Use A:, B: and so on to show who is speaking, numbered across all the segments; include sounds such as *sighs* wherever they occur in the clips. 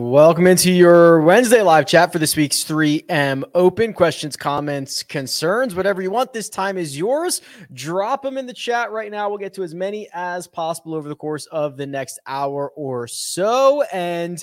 A: Welcome into your Wednesday live chat for this week's 3M Open. Questions, comments, concerns, whatever you want. This time is yours. Drop them in the chat right now. We'll get to as many as possible over the course of the next hour or so. And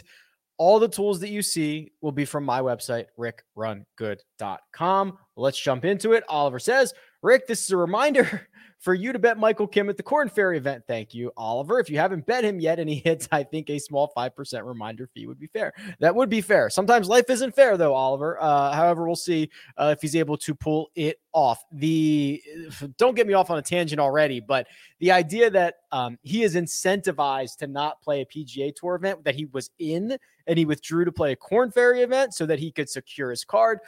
A: all the tools that you see will be from my website, rickrungood.com. Let's jump into it. Oliver says, Rick, this is a reminder *laughs* for you to bet Michael Kim at the Korn Ferry event. Thank you, Oliver. If you haven't bet him yet and he *laughs* hits, I think a small 5% reminder fee would be fair. That would be fair. Sometimes life isn't fair, though, Oliver. Uh, however, we'll see uh, if he's able to pull it off. The *sighs* don't get me off on a tangent already, but the idea that um, he is incentivized to not play a PGA Tour event that he was in and he withdrew to play a Korn Ferry event so that he could secure his card.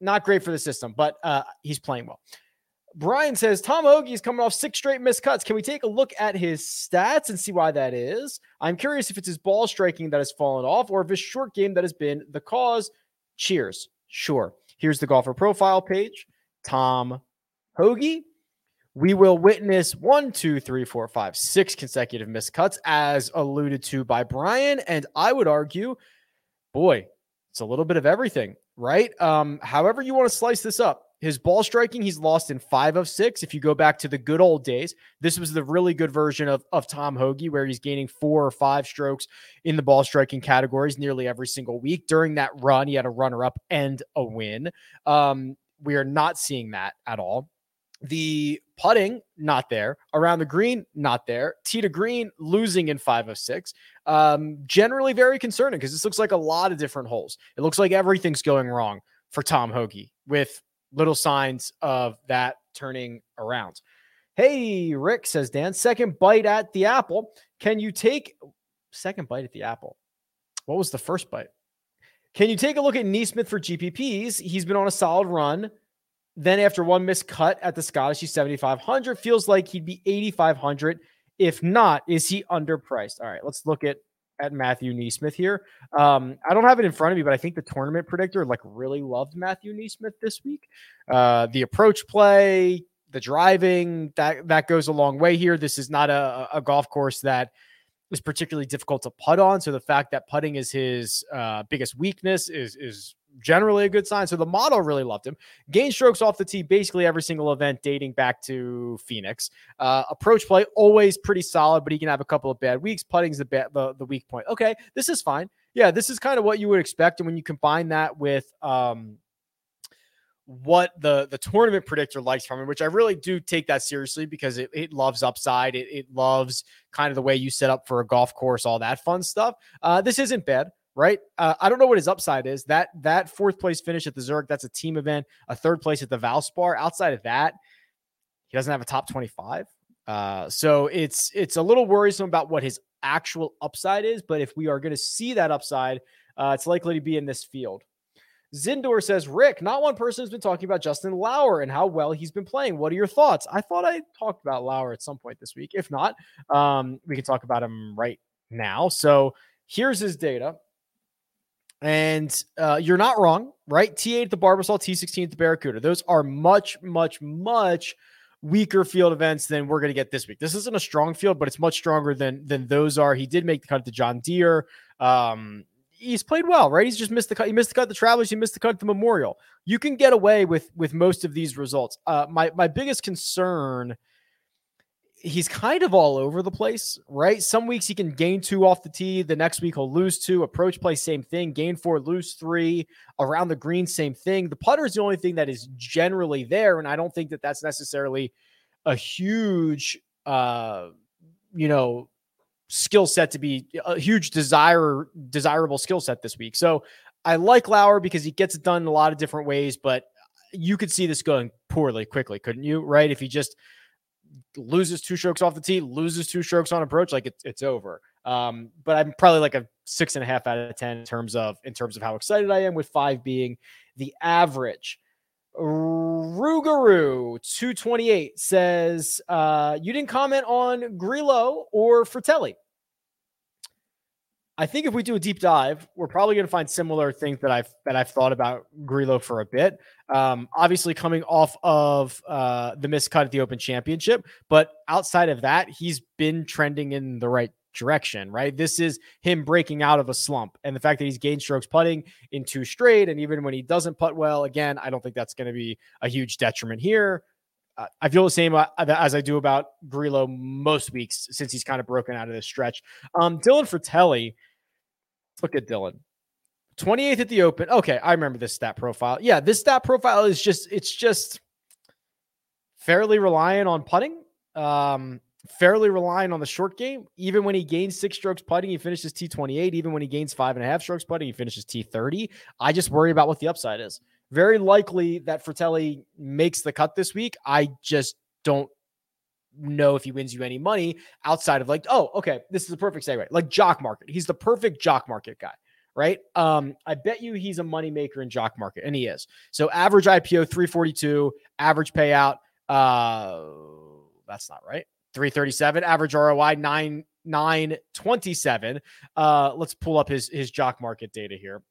A: Not great for the system, but uh, he's playing well. Brian says Tom Hoge is coming off six straight missed cuts. Can we take a look at his stats and see why that is? I'm curious if it's his ball striking that has fallen off or if his short game that has been the cause. Cheers. Sure. Here's the golfer profile page. Tom Hoge. We will witness one, two, three, four, five, six consecutive missed cuts, as alluded to by Brian. And I would argue, boy, it's a little bit of everything, right? Um, however, you want to slice this up his ball striking, he's lost in five of six. If you go back to the good old days, this was the really good version of, of Tom Hoge, where he's gaining four or five strokes in the ball striking categories nearly every single week. During that run, he had a runner up and a win. Um, we are not seeing that at all. The putting, not there. Around the green, not there. Tee to green, losing in five of six. Um, generally very concerning because this looks like a lot of different holes. It looks like everything's going wrong for Tom Hoge with little signs of that turning around. Hey, Rick, says Dan, second bite at the apple. Can you take second bite at the apple? What was the first bite? Can you take a look at NeSmith for GPPs? He's been on a solid run. Then after one missed cut at the Scottish, he's 7,500. Feels like he'd be 8,500. If not, is he underpriced? All right, let's look at at Matthew NeSmith here. Um, I don't have it in front of me, but I think the tournament predictor like really loved Matthew NeSmith this week. Uh, the approach play, the driving that that goes a long way here. This is not a, a golf course that is particularly difficult to putt on. So the fact that putting is his uh, biggest weakness is is generally a good sign. So the model really loved him. Gain strokes off the tee basically every single event dating back to Phoenix. Uh, approach play always pretty solid, but he can have a couple of bad weeks. Putting's the, the the weak point. Okay, this is fine. Yeah, this is kind of what you would expect, and when you combine that with um, what the the tournament predictor likes from him, which I really do take that seriously because it, it loves upside. It, it loves kind of the way you set up for a golf course, all that fun stuff. Uh, this isn't bad right? Uh, I don't know what his upside is. That that fourth place finish at the Zurich, that's a team event. A third place at the Valspar. Outside of that, he doesn't have a top twenty-five. Uh, so it's it's a little worrisome about what his actual upside is. But if we are going to see that upside, uh, it's likely to be in this field. Zindor says, Rick, not one person has been talking about Justin Lower and how well he's been playing. What are your thoughts? I thought I talked about Lauer at some point this week. If not, um, we can talk about him right now. So here's his data. And uh, you're not wrong, right? T8 at the Barbasol, T16 at the Barracuda. Those are much, much, much weaker field events than we're going to get this week. This isn't a strong field, but it's much stronger than than those are. He did make the cut to John Deere. Um, he's played well, right? He's just missed the cut. He missed the cut the Travelers. He missed the cut the Memorial. You can get away with with most of these results. Uh, my my biggest concern he's kind of all over the place, right? Some weeks he can gain two off the tee. The next week he'll lose two. Approach play, same thing. Gain four, lose three. Around the green, same thing. The putter is the only thing that is generally there. And I don't think that that's necessarily a huge, uh, you know, skill set to be a huge desire, desirable skill set this week. So I like Lower because he gets it done in a lot of different ways, but you could see this going poorly quickly, couldn't you? Right? If he just loses two strokes off the tee, loses two strokes on approach, like it's it's over. Um, but I'm probably like a six and a half out of ten in terms of in terms of how excited I am, with five being the average. Rugaroo 228 says, uh, you didn't comment on Grillo or Frittelli. I think if we do a deep dive, we're probably going to find similar things that I've that I've thought about Grillo for a bit. Um, obviously, coming off of uh, the miscut at the Open Championship, but outside of that, he's been trending in the right direction, right? This is him breaking out of a slump. And the fact that he's gained strokes putting in two straight, and even when he doesn't putt well, again, I don't think that's going to be a huge detriment here. Uh, I feel the same uh, as I do about Grillo most weeks since he's kind of broken out of this stretch. Um, Dylan Frittelli, look at Dylan. 28th at the Open. Okay, I remember this stat profile. Yeah, this stat profile is just it's just fairly reliant on putting. Um, fairly reliant on the short game. Even when he gains six strokes putting, he finishes T28. Even when he gains five and a half strokes putting, he finishes T30. I just worry about what the upside is. Very likely that Frittelli makes the cut this week. I just don't know if he wins you any money outside of like, oh, okay, this is a perfect segue. Like jock market. He's the perfect jock market guy right? Um, I bet you he's a moneymaker in jock market, and he is. So average IPO 342, average payout, uh, that's not right. 337 average ROI 9 927. Uh let's pull up his his jock market data here.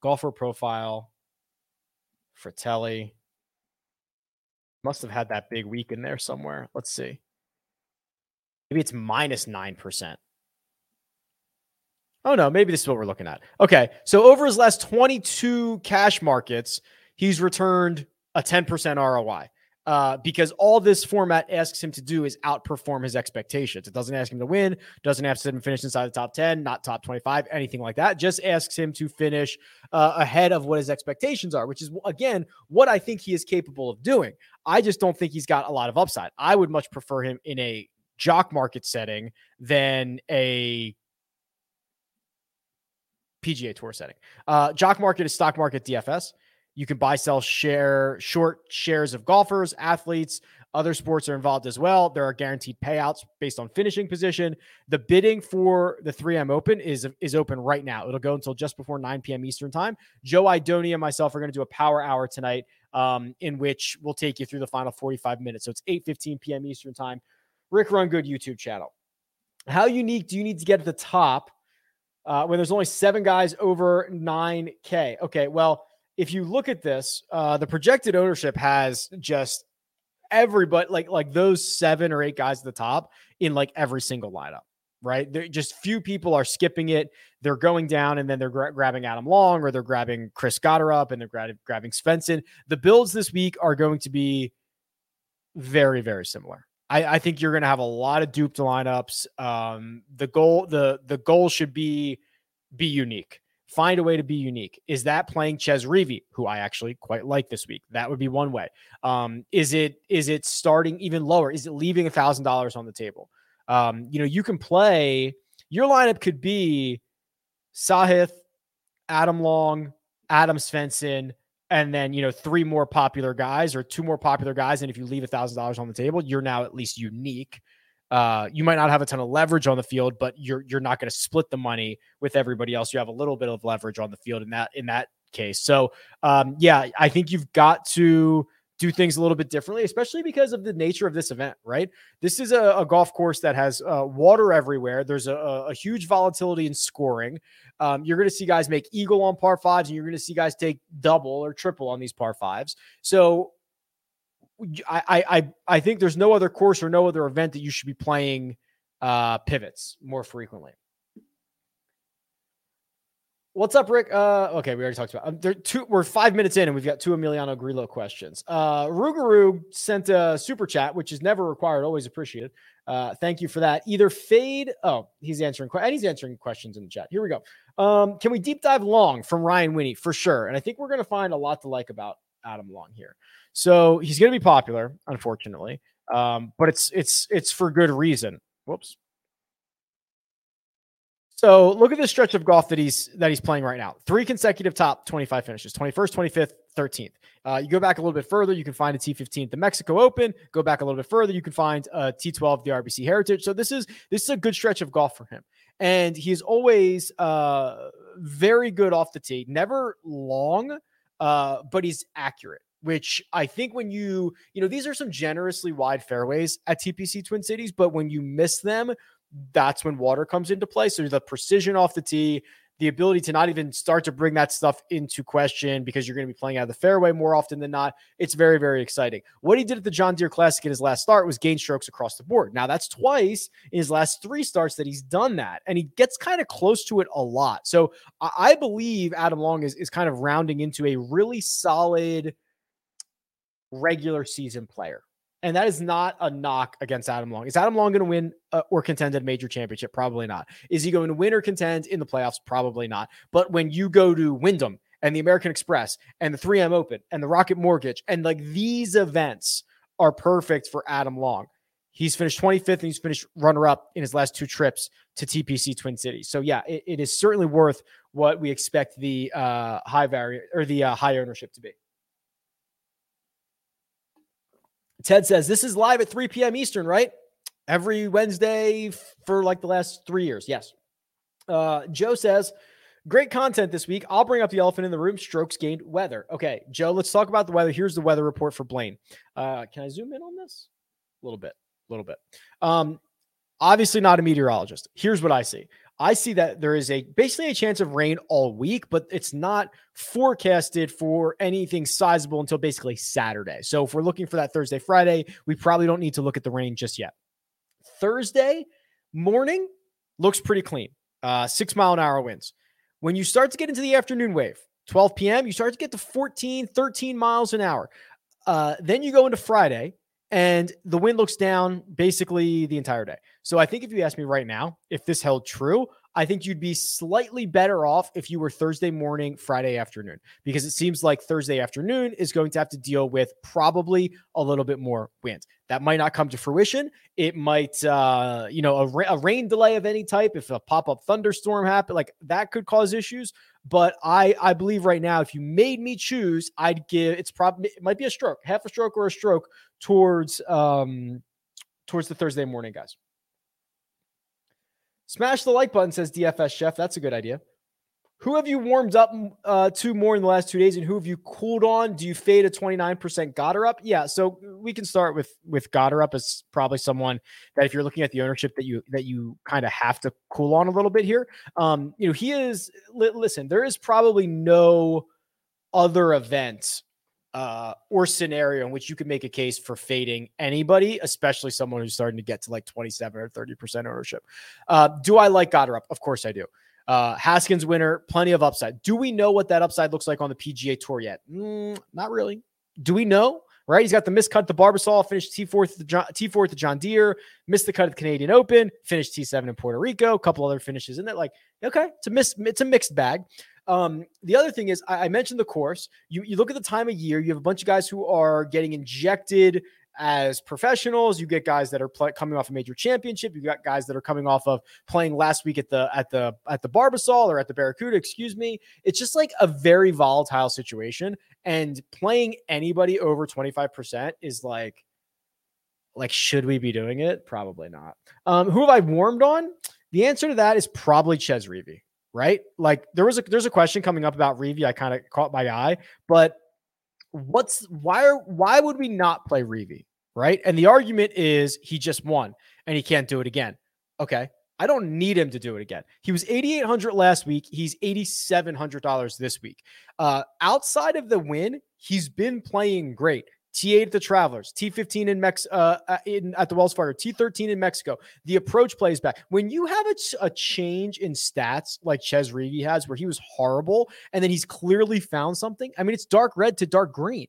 A: Golfer profile Frittelli must have had that big week in there somewhere. Let's see. Maybe it's minus 9%. Oh no, maybe this is what we're looking at. Okay. So over his last 22 cash markets, he's returned a 10% ROI uh, because all this format asks him to do is outperform his expectations. It doesn't ask him to win, doesn't ask him to finish inside the top 10, not top 25, anything like that. Just asks him to finish uh, ahead of what his expectations are, which is, again, what I think he is capable of doing. I just don't think he's got a lot of upside. I would much prefer him in a jock market setting than a PGA Tour setting. Uh, jock market is stock market DFS. You can buy, sell, share short shares of golfers, athletes. Other sports are involved as well. There are guaranteed payouts based on finishing position. The bidding for the 3M Open is is open right now. It'll go until just before 9 p.m. Eastern time. Joe Idoni and myself are going to do a power hour tonight, um, in which we'll take you through the final 45 minutes. So it's 8:15 p.m. Eastern time. Rick Run Good YouTube channel. How unique do you need to get at the top uh, when there's only seven guys over 9K? Okay, well if you look at this, uh, the projected ownership has just everybody like like those seven or eight guys at the top in like every single lineup. Right, just few people are skipping it. They're going down and then they're gra- grabbing Adam Long or they're grabbing Chris Gotterup and they're gra- grabbing Svensson. The builds this week are going to be very very similar. I, I think you're going to have a lot of duped lineups. Um, the goal the the goal should be be unique find a way to be unique. Is that playing Chez Reavie, who I actually quite like this week? That would be one way. Um, is it is it starting even lower? Is it leaving a thousand dollars on the table? Um, you know, you can play your lineup could be Sahith, Adam Long, Adam Svensson, and then you know three more popular guys or two more popular guys. And if you leave a thousand dollars on the table, you're now at least unique. Uh, you might not have a ton of leverage on the field, but you're you're not going to split the money with everybody else. You have a little bit of leverage on the field in that in that case. So um, yeah, I think you've got to do things a little bit differently, especially because of the nature of this event, right? This is a, a golf course that has uh, water everywhere. There's a, a, huge volatility in scoring. Um, you're going to see guys make eagle on par fives, and you're going to see guys take double or triple on these par fives. So I, I I think there's no other course or no other event that you should be playing uh, pivots more frequently. What's up, Rick? Uh, okay, we already talked about. Um, there two. We're five minutes in, and we've got two Emiliano Grillo questions. Uh, sent a super chat, which is never required, always appreciated. Uh, thank you for that. Either fade. Oh, he's answering. And he's answering questions in the chat. Here we go. Um, can we deep dive long from Ryan Winnie for sure? And I think we're going to find a lot to like about Adam Long here. So he's going to be popular, unfortunately, um, but it's it's it's for good reason. Whoops. So look at this stretch of golf that he's that he's playing right now. Three consecutive top 25 finishes: 21st, 25th, 13th. Uh, you go back a little bit further, you can find a T15 at the Mexico Open. Go back a little bit further, you can find a T12 the RBC Heritage. So this is this is a good stretch of golf for him, and he's always uh, very good off the tee. Never long, uh, but he's accurate which I think when you, you know, these are some generously wide fairways at TPC Twin Cities, but when you miss them, that's when water comes into play. So the precision off the tee, the ability to not even start to bring that stuff into question because you're going to be playing out of the fairway more often than not. It's very, very exciting. What he did at the John Deere Classic in his last start was gain strokes across the board. Now, that's twice in his last three starts that he's done that, and he gets kind of close to it a lot. So I believe Adam Long is, is kind of rounding into a really solid regular season player. And that is not a knock against Adam Long. Is Adam Long going to win uh, or contend a major championship? Probably not. Is he going to win or contend in the playoffs? Probably not. But when you go to Wyndham and the American Express and the 3M Open and the Rocket Mortgage and like these events are perfect for Adam Long. He's finished 25th and he's finished runner up in his last two trips to TPC Twin Cities. So yeah, it, it is certainly worth what we expect the uh, high variant or the uh, high ownership to be. Ted says this is live at 3 p.m. Eastern, right? Every Wednesday for like the last three years. Yes. Uh, Joe says, great content this week. I'll bring up the elephant in the room strokes gained weather. Okay, Joe, let's talk about the weather. Here's the weather report for Blaine. Uh, can I zoom in on this? A little bit, a little bit. Um, obviously, not a meteorologist. Here's what I see I see that there is a basically a chance of rain all week, but it's not forecasted for anything sizable until basically Saturday. So if we're looking for that Thursday, Friday, we probably don't need to look at the rain just yet. Thursday morning looks pretty clean. Uh, six mile an hour winds. When you start to get into the afternoon wave, 12 p.m., you start to get to 14, 13 miles an hour. Uh, then you go into Friday, and the wind looks down basically the entire day. So I think if you ask me right now, if this held true, I think you'd be slightly better off if you were Thursday morning, Friday afternoon, because it seems like Thursday afternoon is going to have to deal with probably a little bit more wind. That might not come to fruition. It might, uh, you know, a, ra- a rain delay of any type. If a pop up thunderstorm happened, like that could cause issues. But I, I believe right now, if you made me choose, I'd give. It's probably it might be a stroke, half a stroke or a stroke towards, um, towards the Thursday morning, guys. Smash the like button, says DFS Chef. That's a good idea. Who have you warmed up uh, to more in the last two days, and who have you cooled on? Do you fade a 29% Gotterup? Yeah, so we can start with with Gotterup as probably someone that if you're looking at the ownership that you that you kind of have to cool on a little bit here. Um, you know, he is. Li- listen, there is probably no other event uh, or scenario in which you can make a case for fading anybody, especially someone who's starting to get to like 27 or 30% ownership. Uh, do I like Gotterup? Of course I do. Uh, Haskins winner, plenty of upside. Do we know what that upside looks like on the PGA Tour yet? Mm, not really. Do we know? Right, he's got the missed cut at the Barbasol, finished T fourth T fourth at John Deere, missed the cut at the Canadian Open, finished T seven in Puerto Rico, a couple other finishes in there. Like, okay, it's a miss, it's a mixed bag. Um, the other thing is, I, I, mentioned the course. You you look at the time of year. You have a bunch of guys who are getting injected as professionals. You get guys that are play, coming off a major championship. You got guys that are coming off of playing last week at the at the at the Barbasol or at the Barracuda. Excuse me. It's just like a very volatile situation, and playing anybody over twenty five percent is like. Like, should we be doing it? Probably not. Um, who have I warmed on? The answer to that is probably Chez Reavie right? Like there was a there's a question coming up about Reavie. I kind of caught my eye, but what's why are why would we not play Reavie, right? And the argument is he just won and he can't do it again. Okay. I don't need him to do it again. He was 8800 last week. He's $8700 this week. Uh outside of the win, he's been playing great. T8 at the Travelers, T15 in Mex uh, uh, in, at the Wells Fargo, T13 in Mexico. The approach plays back. When you have a, a change in stats like Chez Reavie has, where he was horrible and then he's clearly found something. I mean, it's dark red to dark green.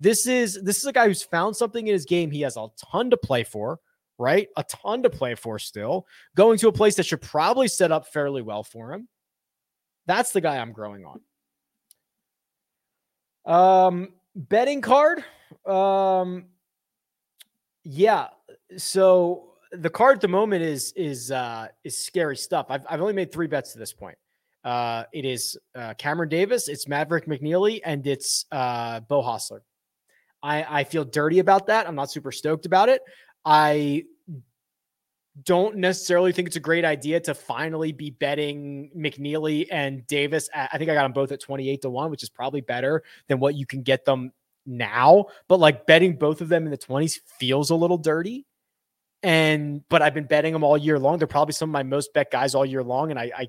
A: This is this is a guy who's found something in his game. He has a ton to play for, right? A ton to play for still. Going to a place that should probably set up fairly well for him. That's the guy I'm growing on. Um, betting card. Um, yeah. So the card at the moment is is uh, is scary stuff. I've I've only made three bets to this point. Uh, it is uh, Cameron Davis, it's Maverick McNealy, and it's uh, Beau Hossler. I I feel dirty about that. I'm not super stoked about it. I don't necessarily think it's a great idea to finally be betting McNealy and Davis. At, I think I got them both at 28 to 1, which is probably better than what you can get them now, but like betting both of them in the 20s feels a little dirty. And but I've been betting them all year long. They're probably some of my most bet guys all year long. And I I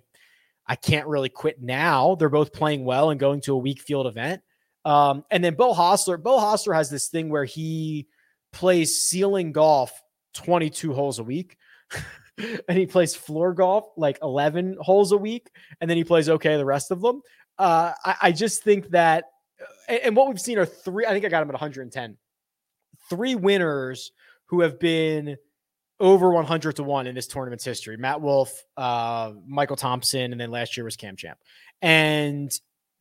A: I can't really quit now. They're both playing well and going to a weak field event. Um, and then Beau Hossler, Beau Hossler has this thing where he plays ceiling golf 22 holes a week. *laughs* and he plays floor golf like 11 holes a week. And then he plays okay the rest of them. Uh, I, I just think that, and what we've seen are three, I think I got him at 110. Three winners who have been over 100 to 1 in this tournament's history. Matt Wolff, uh, Michael Thompson, and then last year was Cam Champ. And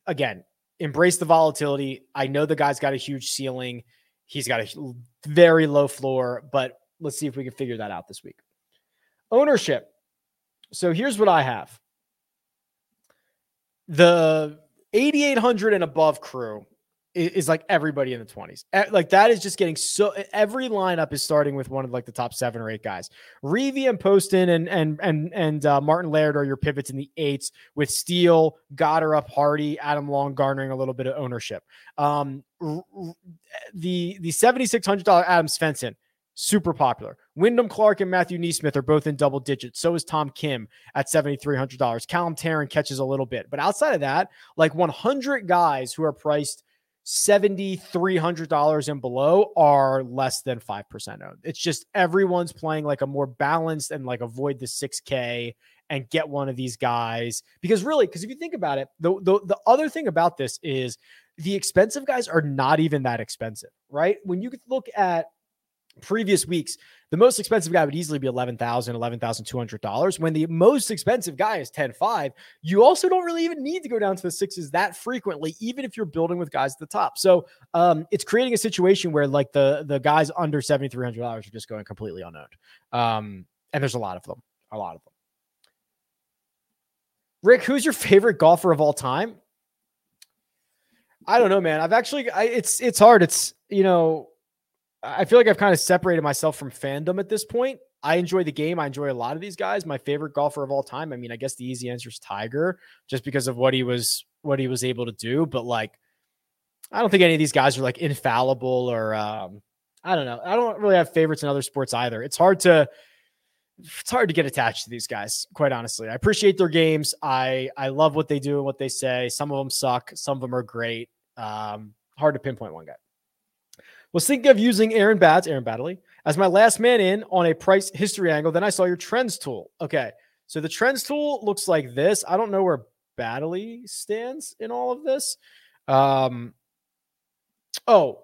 A: again, embrace the volatility. I know the guy's got a huge ceiling. He's got a very low floor, but let's see if we can figure that out this week. Ownership. So here's what I have. The 8800 and above crew is, like everybody in the 20s. Like that is just getting so every lineup is starting with one of like the top seven or eight guys. Reavie and Poston and and and and uh, Martin Laird are your pivots in the eights with Steele, Gotterup, Hardy, Adam Long garnering a little bit of ownership. Um, the the $7600 Adam Svensson super popular. Wyndham Clark and Matthew NeSmith are both in double digits. So is Tom Kim at $7,300. Callum Tarren catches a little bit. But outside of that, like 100 guys who are priced $7,300 and below are less than 5% owned. It's just everyone's playing like a more balanced and like avoid the 6K and get one of these guys. Because really, because if you think about it, the, the, the other thing about this is the expensive guys are not even that expensive, right? When you look at previous weeks, the most expensive guy would easily be $11,000, $11,200. When the most expensive guy is 10.5, you also don't really even need to go down to the sixes that frequently, even if you're building with guys at the top. So um, it's creating a situation where like the, the guys under $7,300 are just going completely unknown. Um, and there's a lot of them, a lot of them. Rick, who's your favorite golfer of all time? I don't know, man. I've actually, I, it's, it's hard. It's, you know, I feel like I've kind of separated myself from fandom at this point. I enjoy the game. I enjoy a lot of these guys. My favorite golfer of all time. I mean, I guess the easy answer is Tiger, just because of what he was what he was able to do. But like, I don't think any of these guys are like infallible or um, I don't know. I don't really have favorites in other sports either. It's hard to it's hard to get attached to these guys, quite honestly. I appreciate their games. I I love what they do and what they say. Some of them suck. Some of them are great. Um, hard to pinpoint one guy. Was thinking of using Aaron Bats, Aaron Baddeley, as my last man in on a price history angle. Then I saw your trends tool. Okay. So the trends tool looks like this. I don't know where Baddeley stands in all of this. Um, oh,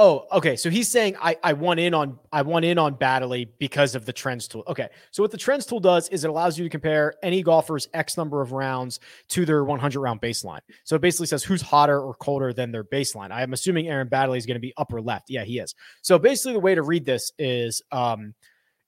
A: Oh, okay. So he's saying I I want in on I want in on Baddeley because of the trends tool. Okay. So what the trends tool does is it allows you to compare any golfer's X number of rounds to their 100 round baseline. So it basically says who's hotter or colder than their baseline. I am assuming Aaron Baddeley is going to be upper left. Yeah, he is. So basically the way to read this is um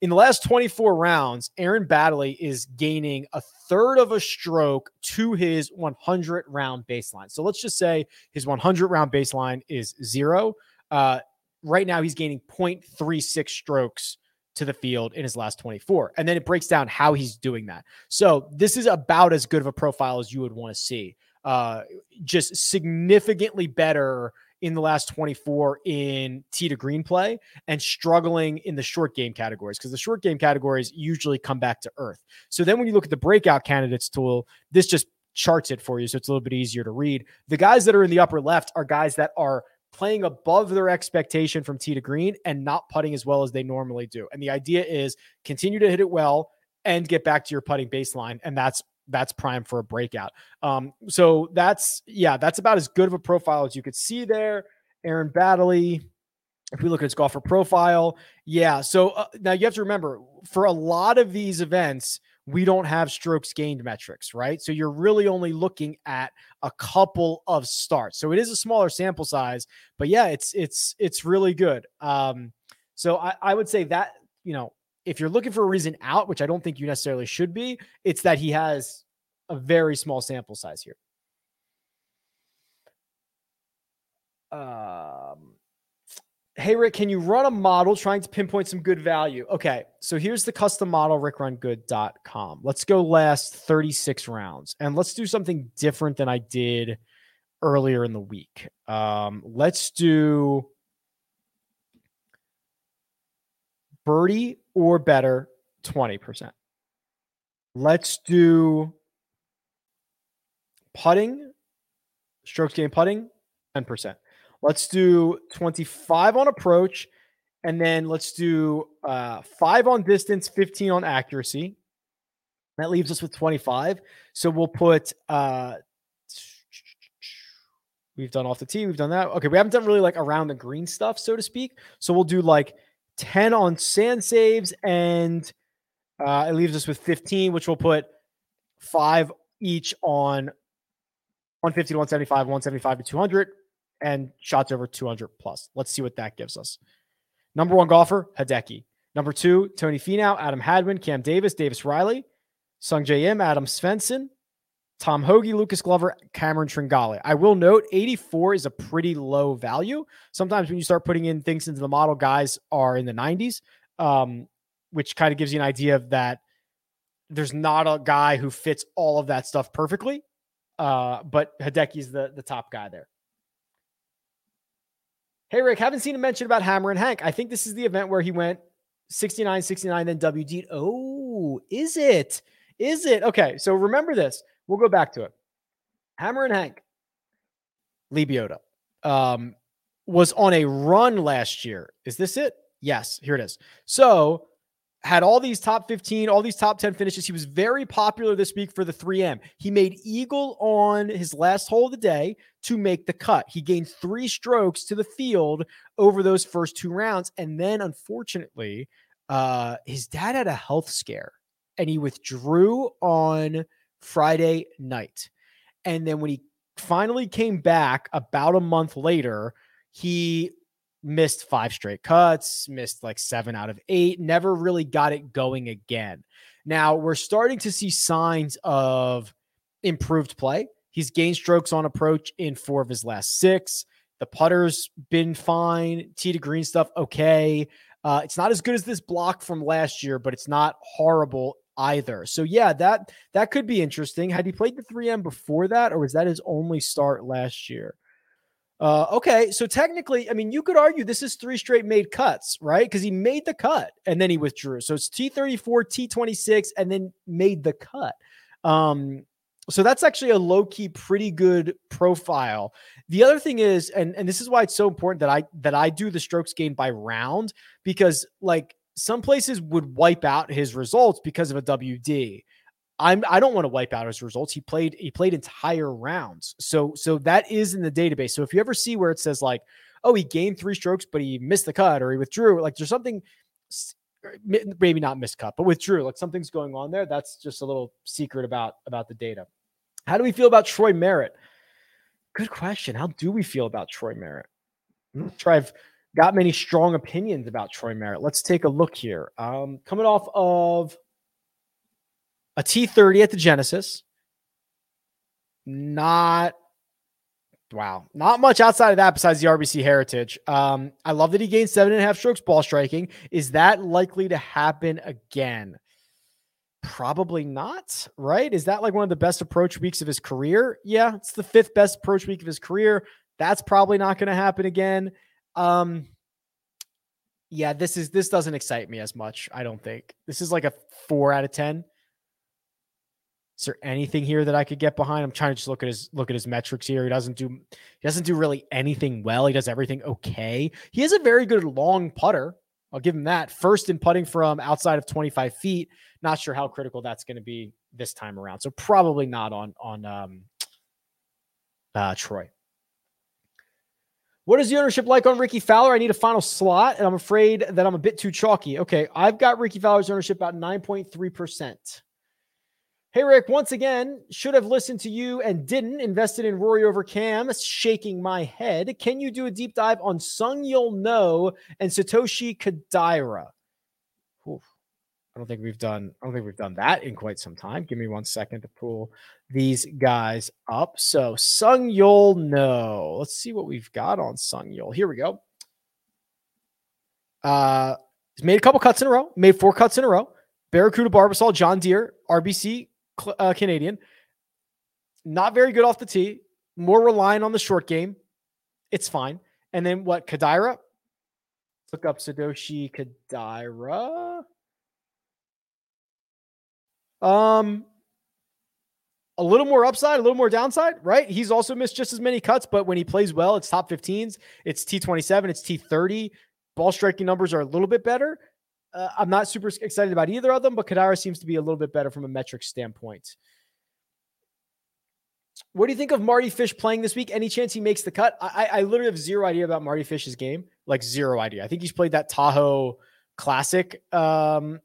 A: in the last 24 rounds, Aaron Baddeley is gaining a third of a stroke to his 100 round baseline. So let's just say his 100 round baseline is zero. Uh, right now, he's gaining 0.36 strokes to the field in his last 24. And then it breaks down how he's doing that. So this is about as good of a profile as you would want to see. Uh, just significantly better in the last 24 in tee to green play and struggling in the short game categories because the short game categories usually come back to earth. So then when you look at the breakout candidates tool, this just charts it for you. So it's a little bit easier to read. The guys that are in the upper left are guys that are playing above their expectation from tee to green and not putting as well as they normally do. And the idea is continue to hit it well and get back to your putting baseline. And that's that's prime for a breakout. Um, so that's yeah, that's about as good of a profile as you could see there. Aaron Baddeley. If we look at his golfer profile, yeah. So uh, now you have to remember for a lot of these events, we don't have strokes gained metrics, right? So you're really only looking at a couple of starts. So it is a smaller sample size, but yeah, it's it's it's really good. Um, so I, I would say that you know if you're looking for a reason out, which I don't think you necessarily should be, it's that he has a very small sample size here. Um, Hey, Rick, can you run a model trying to pinpoint some good value? Okay, so here's the custom model, rickrungood.com. Let's go last 36 rounds and let's do something different than I did earlier in the week. Um, let's do birdie or better 20%. Let's do putting, strokes gained putting, 10%. Let's do 25 on approach, and then let's do uh, five on distance, 15 on accuracy. That leaves us with 25. So we'll put uh we've done off the tee, we've done that. Okay, we haven't done really like around the green stuff, so to speak. So we'll do like 10 on sand saves, and uh it leaves us with 15, which we'll put five each on 150 to 175, 175 to 200, and shots over 200 plus. Let's see what that gives us. Number one golfer, Hideki. Number two, Tony Finau, Adam Hadwin, Cam Davis, Davis Riley. Sungjae Im, Adam Svensson, Tom Hoge, Lucas Glover, Cameron Tringale. I will note 84 is a pretty low value. Sometimes when you start putting in things into the model, guys are in the 90s, um, which kind of gives you an idea of that there's not a guy who fits all of that stuff perfectly. Uh, but Hideki's the, the top guy there. Hey, Rick, haven't seen a mention about Hammer and Hank. I think this is the event where he went 69, 69, then WD. Oh, is it? Is it? Okay, so remember this. We'll go back to it. Hammer and Hank, Lebioda, um, was on a run last year. Is this it? Yes, here it is. So had all these top 15, all these top 10 finishes. He was very popular this week for the 3M. He made eagle on his last hole of the day to make the cut. He gained three strokes to the field over those first two rounds. And then, unfortunately, uh, his dad had a health scare and he withdrew on Friday night. And then when he finally came back about a month later, he missed five straight cuts, missed like seven out of eight, never really got it going again. Now we're starting to see signs of improved play. He's gained strokes on approach in four of his last six. The putter's been fine. Tee to green stuff, okay. Uh, it's not as good as this block from last year, but it's not horrible either. So yeah, that that could be interesting. Had he played the 3M before that, or was that his only start last year? Uh, okay, so technically, I mean, you could argue this is three straight made cuts, right? Because he made the cut and then he withdrew. So it's T34, T26, and then made the cut. Um, so that's actually a low key, pretty good profile. The other thing is, and and this is why it's so important that I that I do the strokes gained by round because like some places would wipe out his results because of a WD. I'm I don't want to wipe out his results. He played he played entire rounds. So so that is in the database. So if you ever see where it says like, oh, he gained three strokes, but he missed the cut or he withdrew, like there's something maybe not missed cut, but withdrew, like something's going on there. That's just a little secret about about the data. How do we feel about Troy Merritt? Good question. How do we feel about Troy Merritt? I'm not sure I've got many strong opinions about Troy Merritt. Let's take a look here. Um, coming off of a T30 at the Genesis, not wow, not much outside of that besides the RBC heritage. Um, I love that he gained seven and a half strokes ball striking. Is that likely to happen again? Probably not, right? Is that like one of the best approach weeks of his career? Yeah, it's the fifth best approach week of his career. That's probably not going to happen again. Um, yeah, this is this doesn't excite me as much. I don't think this is like a four out of ten. Is there anything here that I could get behind? I'm trying to just look at his look at his metrics here. He doesn't do he doesn't do really anything well. He does everything okay. He has a very good long putter. I'll give him that. First in putting from outside of 25 feet. Not sure how critical that's going to be this time around. So probably not on on um, uh, Troy. What is the ownership like on Rickie Fowler? I need a final slot, and I'm afraid that I'm a bit too chalky. Okay, I've got Rickie Fowler's ownership about 9.3%. Hey, Rick, once again, should have listened to you and didn't. Invested in Rory over Cam, shaking my head. Can you do a deep dive on Seung-Yul Noh and Satoshi Kodaira? Oof. I don't think we've done. I don't think we've done that in quite some time. Give me one second to pull these guys up. So Seung-Yul Noh. Let's see what we've got on Seung-Yul. Here we go. Uh, he's made a couple cuts in a row. Made four cuts in a row. Barracuda, Barbasol, John Deere, RBC, uh, Canadian. Not very good off the tee. More relying on the short game. It's fine. And then what? Kodaira. Look up Satoshi Kodaira. Um, a little more upside, a little more downside, right? He's also missed just as many cuts, but when he plays well, it's top 15s, it's T27, it's T30. Ball striking numbers are a little bit better. Uh, I'm not super excited about either of them, but Kodaira seems to be a little bit better from a metric standpoint. What do you think of Mardy Fish playing this week? Any chance he makes the cut? I, I literally have zero idea about Mardy Fish's game, like zero idea. I think he's played that Tahoe Classic um,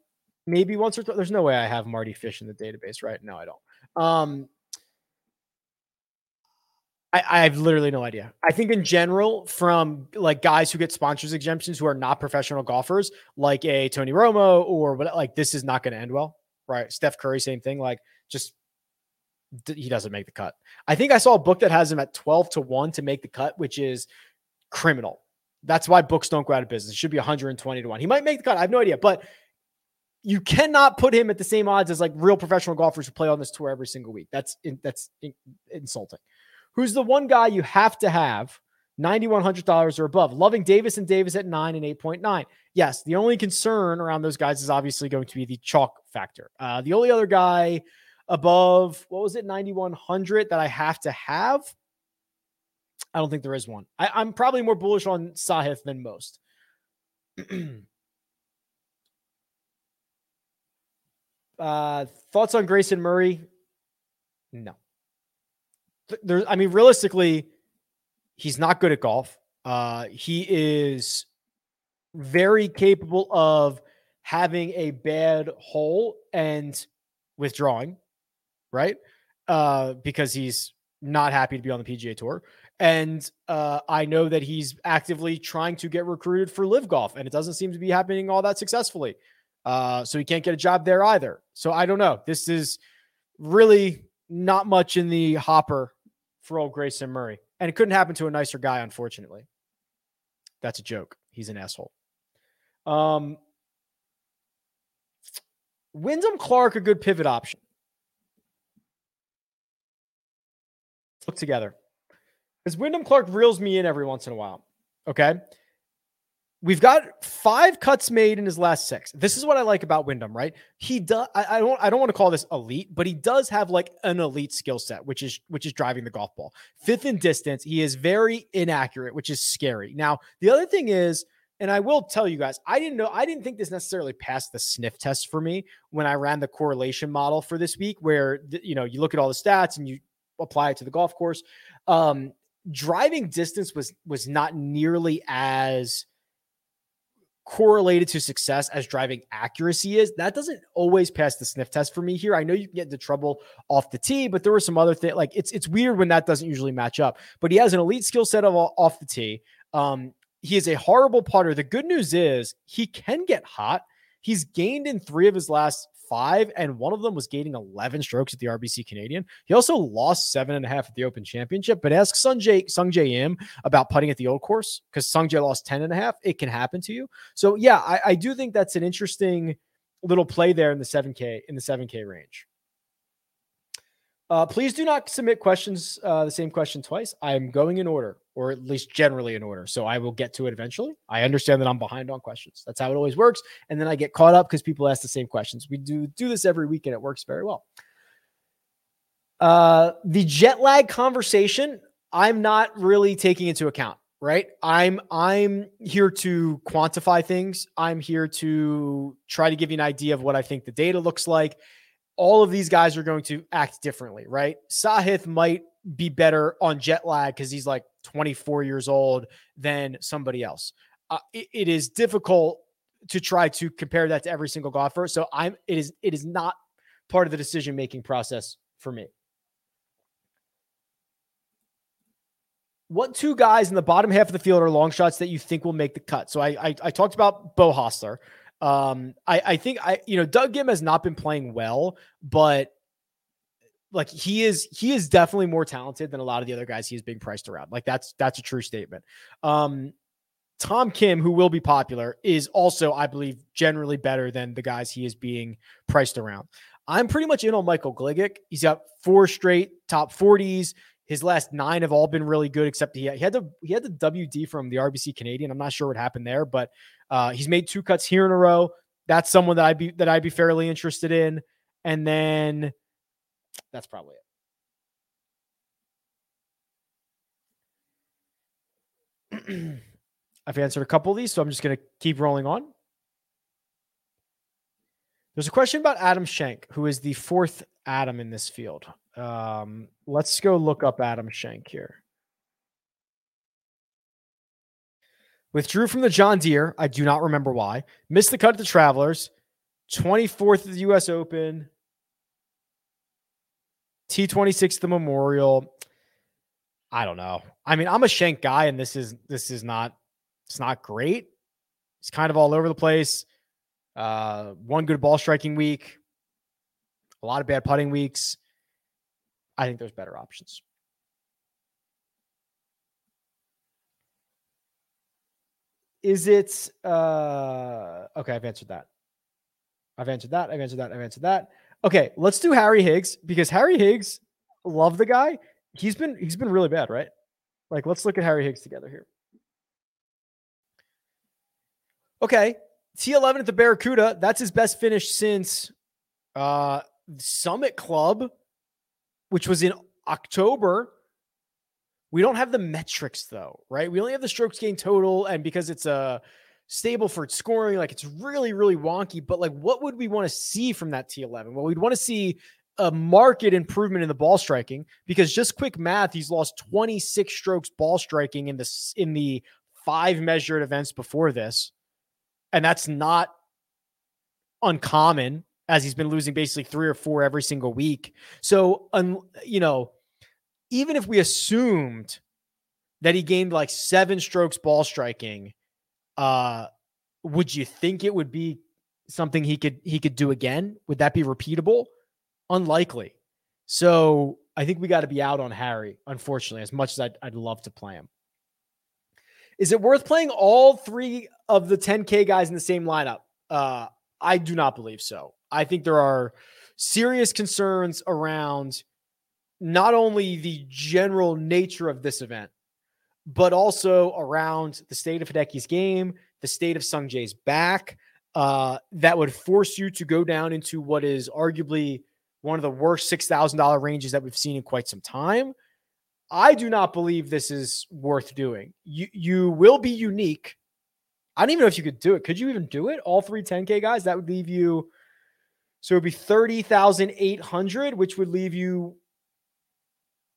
A: maybe once or twice. There's no way I have Mardy Fish in the database, right? No, I don't. Um, I, I have literally no idea. I think in general, from like guys who get sponsors exemptions who are not professional golfers, like a Tony Romo or what, like this is not going to end well, right? Steph Curry, same thing. Like just he doesn't make the cut. I think I saw a book that has him at 12 to 1 to make the cut, which is criminal. That's why books don't go out of business. It should be 120 to 1. He might make the cut. I have no idea, but you cannot put him at the same odds as like real professional golfers who play on this tour every single week. That's that's in, insulting. Who's the one guy you have to have $9,100 or above? Loving Davis and Davis at 9 and 8.9. Yes, the only concern around those guys is obviously going to be the chalk factor. Uh, the only other guy above, what was it, 9,100 that I have to have? I don't think there is one. I, I'm probably more bullish on Sahith than most. *clears throat* Uh, thoughts on Grayson Murray? No. There, I mean, realistically, he's not good at golf. Uh, he is very capable of having a bad hole and withdrawing, right? Uh, because he's not happy to be on the PGA Tour. And uh, I know that he's actively trying to get recruited for LIV Golf, and it doesn't seem to be happening all that successfully. Uh, so he can't get a job there either. So I don't know. This is really not much in the hopper for old Grayson Murray. And it couldn't happen to a nicer guy, unfortunately. That's a joke. He's an asshole. Um, Wyndham Clark, a good pivot option. Look together. Because Wyndham Clark reels me in every once in a while. Okay. We've got five cuts made in his last six. This is what I like about Wyndham, right? He does. I, I, don't. I don't want to call this elite, but he does have like an elite skill set, which is which is driving the golf ball. Fifth in distance, he is very inaccurate, which is scary. Now, the other thing is, and I will tell you guys, I didn't know. I didn't think this necessarily passed the sniff test for me when I ran the correlation model for this week, where you know you look at all the stats and you apply it to the golf course. Um, driving distance was was not nearly as correlated to success as driving accuracy is. That doesn't always pass the sniff test for me here. I know you can get into trouble off the tee, but there were some other things like it's it's weird when that doesn't usually match up. But he has an elite skill set of off the tee. Um, he is a horrible putter. The good news is he can get hot. He's gained in three of his last five, and one of them was gaining 11 strokes at the RBC Canadian. He also lost seven and a half at the Open Championship. But ask Sungjae Sungjae Im about putting at the old course because Sungjae lost 10 and a half. It can happen to you. So yeah, I, I do think that's an interesting little play there in the 7K in the 7K range. Uh, please do not submit questions, uh, the same question twice. I'm going in order, or at least generally in order. So I will get to it eventually. I understand that I'm behind on questions. That's how it always works. And then I get caught up because people ask the same questions. We do do this every week and it works very well. Uh, the jet lag conversation, I'm not really taking into account, right? I'm I'm here to quantify things. I'm here to try to give you an idea of what I think the data looks like all of these guys are going to act differently, right? Sahith might be better on jet lag because he's like 24 years old than somebody else. Uh, it, it is difficult to try to compare that to every single golfer. So I'm it is it is not part of the decision making process for me. What two guys in the bottom half of the field are long shots that you think will make the cut? So I I, I talked about Beau Hossler. Um, I, I think I, you know, Doug Ghim has not been playing well, but like he is, he is definitely more talented than a lot of the other guys he's being priced around. Like that's that's a true statement. Um, Tom Kim, who will be popular, is also, I believe, generally better than the guys he is being priced around. I'm pretty much in on Michael Gligic. He's got four straight top 40s. His last nine have all been really good, except he, he had the he had the WD from the RBC Canadian. I'm not sure what happened there, but uh, he's made two cuts here in a row. That's someone that I'd be that I'd be fairly interested in. And then that's probably it. *clears throat* I've answered a couple of these, so I'm just going to keep rolling on. There's a question about Adam Schenk, who is the fourth Adam in this field. Um, let's go look up Adam Schenk here. Withdrew from the John Deere. I do not remember why. Missed the cut at the Travelers. 24th of the U.S. Open. T26 the Memorial. I don't know. I mean, I'm a Schenk guy, and this is this is not it's not great. It's kind of all over the place. Uh, one good ball striking week, a lot of bad putting weeks. I think there's better options. Is it uh okay? I've answered that. I've answered that. I've answered that. I've answered that. Okay, let's do Harry Higgs because Harry Higgs, love the guy. He's been he's been really bad, right? Like, let's look at Harry Higgs together here. Okay, T11 at the Barracuda. That's his best finish since uh Summit Club, which was in October. We don't have the metrics though, right? We only have the strokes gain total, and because it's a Stableford scoring, like it's really, really wonky. But like, what would we want to see from that T11? Well, we'd want to see a market improvement in the ball striking because just quick math, he's lost 26 strokes ball striking in the in the five measured events before this. And that's not uncommon as he's been losing basically three or four every single week. So, you know, even if we assumed that he gained like seven strokes ball striking, uh, would you think it would be something he could he could do again? Would that be repeatable? Unlikely. So I think we got to be out on Harry, unfortunately, as much as I'd, I'd love to play him. Is it worth playing all three of the 10K guys in the same lineup? Uh, I do not believe so. I think there are serious concerns around not only the general nature of this event, but also around the state of Hideki's game, the state of Sungjae's back, uh, that would force you to go down into what is arguably one of the worst $6,000 ranges that we've seen in quite some time. I do not believe this is worth doing. You you will be unique. I don't even know if you could do it. Could you even do it? All three 10K guys? That would leave you so it'd be 30,800, which would leave you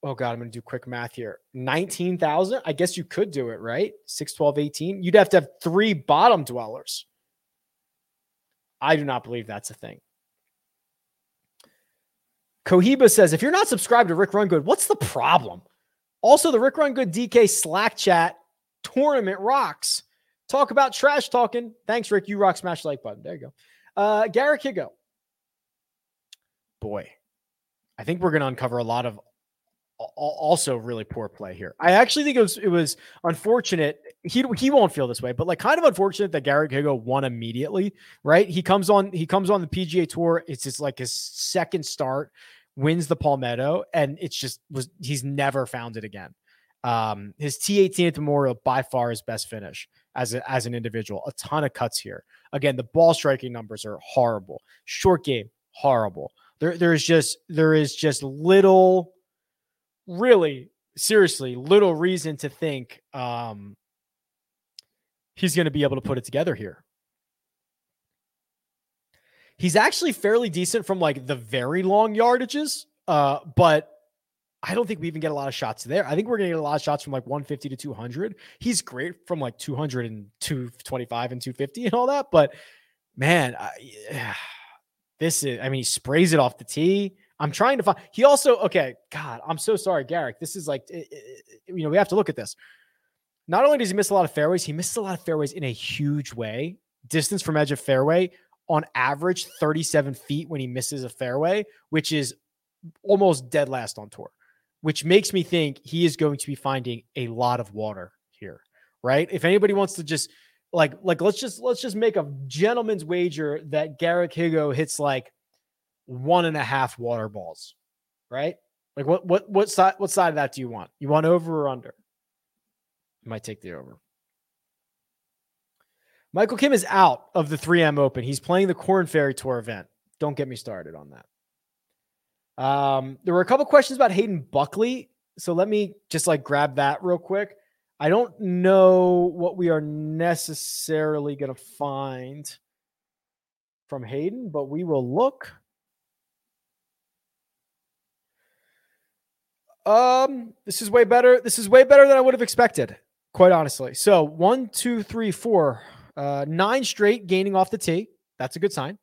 A: oh god, I'm going to do quick math here. 19,000. I guess you could do it, right? 6 12 18. You'd have to have three bottom dwellers. I do not believe that's a thing. Cohiba says, if you're not subscribed to Rick Run Good, what's the problem? Also, the Rick Run Good DK Slack chat tournament rocks. Talk about trash talking. Thanks, Rick. You rock. Smash like button. There you go. Uh, Garrick Higgo. Boy, I think we're going to uncover a lot of also really poor play here. I actually think it was it was unfortunate. He he won't feel this way, but like kind of unfortunate that Gary Higgo won immediately. Right? He comes on he comes on the PGA Tour. It's just like his second start wins the Palmetto, and it's just was he's never found it again. Um, his T18 at Memorial by far his best finish as a, as an individual. A ton of cuts here. Again, the ball striking numbers are horrible. Short game horrible. There there's just there is just little, really seriously little reason to think um, he's going to be able to put it together here. He's actually fairly decent from like the very long yardages, uh, but I don't think we even get a lot of shots there. I think we're going to get a lot of shots from like 150 to 200. He's great from like 200 and 225 and 250 and all that, but man, I, *sighs* this is, I mean, he sprays it off the tee. I'm trying to find. He also, okay, God, I'm so sorry, Garrick. This is like, it, it, you know, we have to look at this. Not only does he miss a lot of fairways, he misses a lot of fairways in a huge way. Distance from edge of fairway, on average 37 feet when he misses a fairway, which is almost dead last on tour, which makes me think he is going to be finding a lot of water here, right? If anybody wants to just like like let's just let's just make a gentleman's wager that Garrick Higgo hits like one and a half water balls, right? Like what what what side what side of that do you want? You want over or under? You might take the over. Michael Kim is out of the 3M Open. He's playing the Korn Ferry Tour event. Don't get me started on that. Um, there were a couple questions about Hayden Buckley. So let me just like grab that real quick. I don't know what we are necessarily going to find from Hayden, but we will look. Um, this is way better. This is way better than I would have expected, quite honestly. So one, two, three, four, uh, nine straight gaining off the tee. That's a good sign.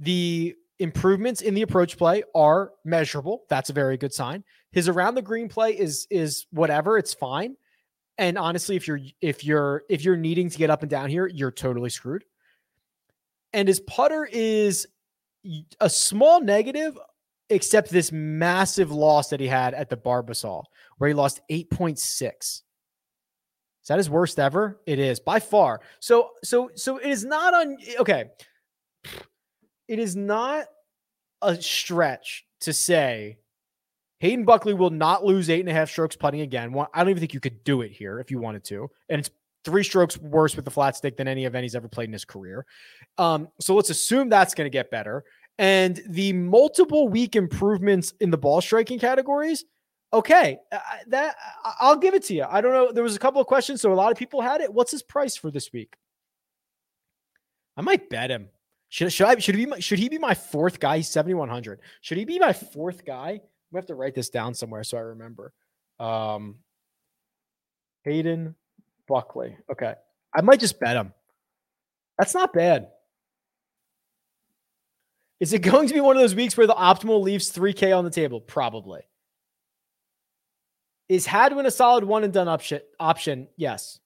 A: The improvements in the approach play are measurable. That's a very good sign. His around the green play is is whatever. It's fine. And honestly, if you're if you're if you're needing to get up and down here, you're totally screwed. And his putter is a small negative, except this massive loss that he had at the Barbasol, where he lost 8.6. Is that his worst ever? It is by far. So, so, so it is not on. Okay, it is not a stretch to say Hayden Buckley will not lose eight and a half strokes putting again. I don't even think you could do it here if you wanted to, and it's three strokes worse with the flat stick than any event he's ever played in his career. Um, so let's assume that's going to get better. And the multiple week improvements in the ball striking categories, okay, that I'll give it to you. I don't know. There was a couple of questions, so a lot of people had it. What's his price for this week? I might bet him. Should, should I should he be my, should he be my fourth guy? He's 7100. Should he be my fourth guy? We have to write this down somewhere so I remember. Um Hayden Buckley. Okay. I might just bet him. That's not bad. Is it going to be one of those weeks where the optimal leaves 3K on the table? Probably. Is Hadwin a solid one and done option? Option? Yes.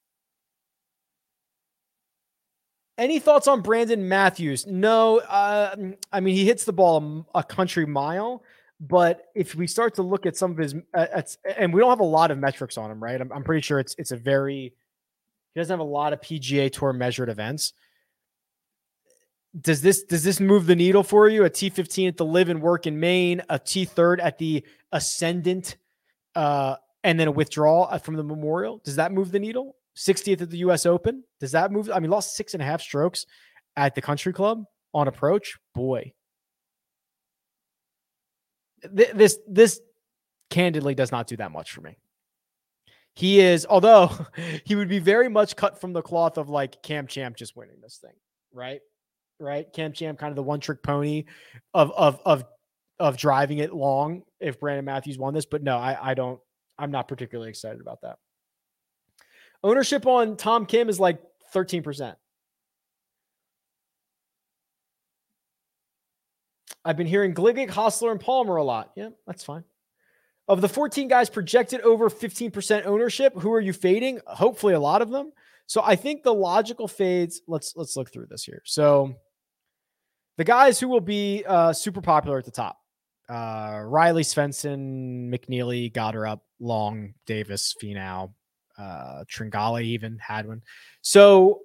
A: Any thoughts on Brandon Matthews? No. Uh, I mean, he hits the ball a, a, country mile, but if we start to look at some of his, uh, and we don't have a lot of metrics on him, right? I'm, I'm pretty sure it's it's a very he doesn't have a lot of PGA Tour measured events. Does this does this move the needle for you? A T15 at the Live and Work in Maine, a T3rd at the Ascendant, uh, and then a withdrawal uh, from the Memorial. Does that move the needle? 60th at the U.S. Open. Does that move? I mean, lost six and a half strokes at the Country Club on approach. Boy, this this candidly does not do that much for me. He is, although *laughs* he would be very much cut from the cloth of like Cam Champ just winning this thing, right? Right? Cam Champ, kind of the one trick pony of of of of driving it long if Brandon Matthews won this, but no, I I don't. I'm not particularly excited about that. Ownership on Tom Kim is like 13%. I've been hearing Gligic, Hossler, and Palmer a lot. Yeah, that's fine. Of the 14 guys projected over 15% ownership, who are you fading? Hopefully a lot of them. So I think the logical fades, let's let's look through this here. So the guys who will be uh, super popular at the top. Uh, Riley Svensson, McNealy, Gotterup, Long, Davis, Finau, uh, Tringale even had one. So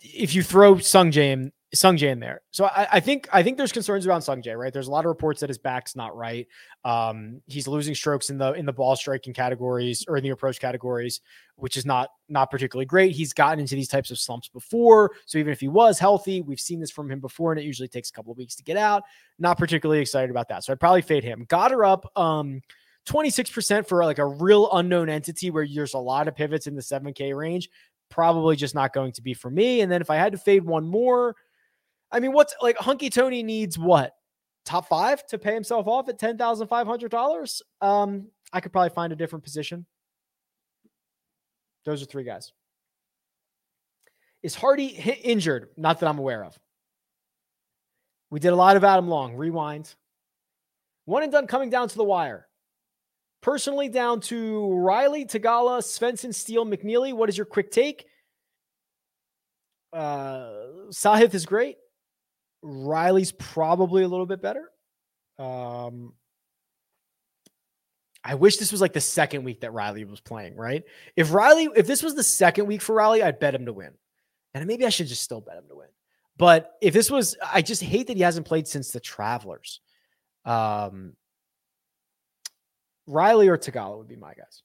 A: if you throw Sungjae in, Sungjae in there, so I, I, think I think there's concerns around Sungjae, right? There's a lot of reports that his back's not right. Um, he's losing strokes in the in the ball striking categories or in the approach categories, which is not not particularly great. He's gotten into these types of slumps before, so even if he was healthy, we've seen this from him before, and it usually takes a couple of weeks to get out. Not particularly excited about that, so I'd probably fade him. Gotterup. Um, 26% for like a real unknown entity where there's a lot of pivots in the 7K range, probably just not going to be for me. And then if I had to fade one more, I mean, what's like Hunky Tony needs what? Top five to pay himself off at $10,500? Um, I could probably find a different position. Those are three guys. Is Hardy injured? Not that I'm aware of. We did a lot of Adam Long. Rewind. One and done coming down to the wire. Personally, down to Riley, Theegala, Svensson, Steele, McNealy. What is your quick take? Uh, Sahith is great. Riley's probably a little bit better. Um, I wish this was like the second week that Riley was playing, right? If Riley, if this was the second week for Riley, I'd bet him to win. And maybe I should just still bet him to win. But if this was, I just hate that he hasn't played since the Travelers. Um, Riley or Theegala would be my guys.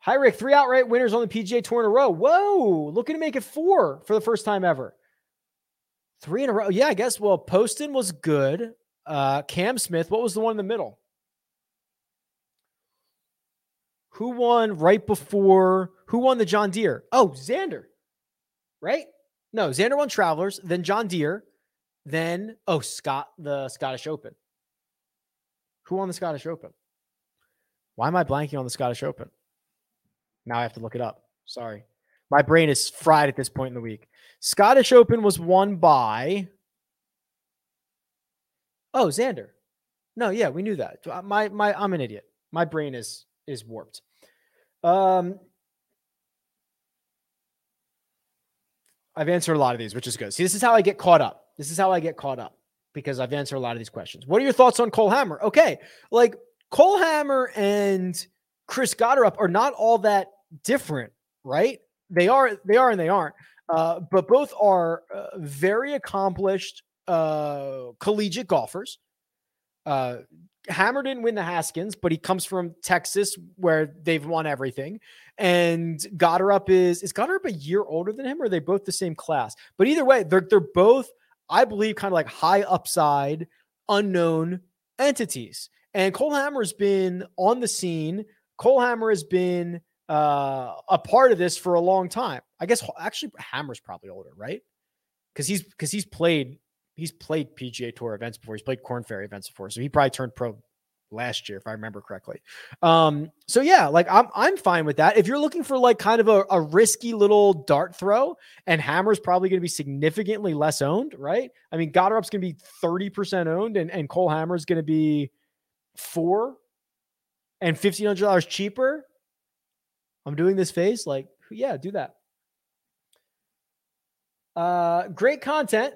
A: Hi, Rick. Three outright winners on the PGA Tour in a row. Whoa, looking to make it four for the first time ever. Three in a row. Yeah, I guess. Well, Poston was good. Uh, Cam Smith. What was the one in the middle? Who won right before? Who won the John Deere? Oh, Xander, right? No, Xander won Travelers, then John Deere, then oh Scott the Scottish Open. Who won the Scottish Open? Why am I blanking on the Scottish Open? Now I have to look it up. Sorry. My brain is fried at this point in the week. Scottish Open was won by Oh, Xander. No, yeah, we knew that. Uh, my my I'm an idiot. My brain is is warped. Um I've answered a lot of these, which is good. See, this is how I get caught up. This is how I get caught up because I've answered a lot of these questions. What are your thoughts on Cole Hammer? Okay, like Cole Hammer and Chris Gotterup are not all that different, right? They are, they are, and they aren't. Uh, but both are uh, very accomplished uh, collegiate golfers. Uh, Hammer didn't win the Haskins, but he comes from Texas where they've won everything. And Gotterup is is Gotterup a year older than him, or are they both the same class? But either way, they're they're both, I believe, kind of like high upside, unknown entities. And Cole Hammer has been on the scene. Cole Hammer has been uh, a part of this for a long time. I guess actually Hammer's probably older, right? Because he's because he's played he's played PGA Tour events before. He's played Korn Ferry events before, so he probably turned pro last year, if I remember correctly. Um, so yeah, like I'm I'm fine with that. If you're looking for like kind of a, a risky little dart throw, and Hammer's probably going to be significantly less owned, right? I mean, Gotterup's going to be 30% owned, and, and Cole Hammer's going to be four and fifteen hundred dollars cheaper. I'm doing this phase. like, yeah, do that. Uh, great content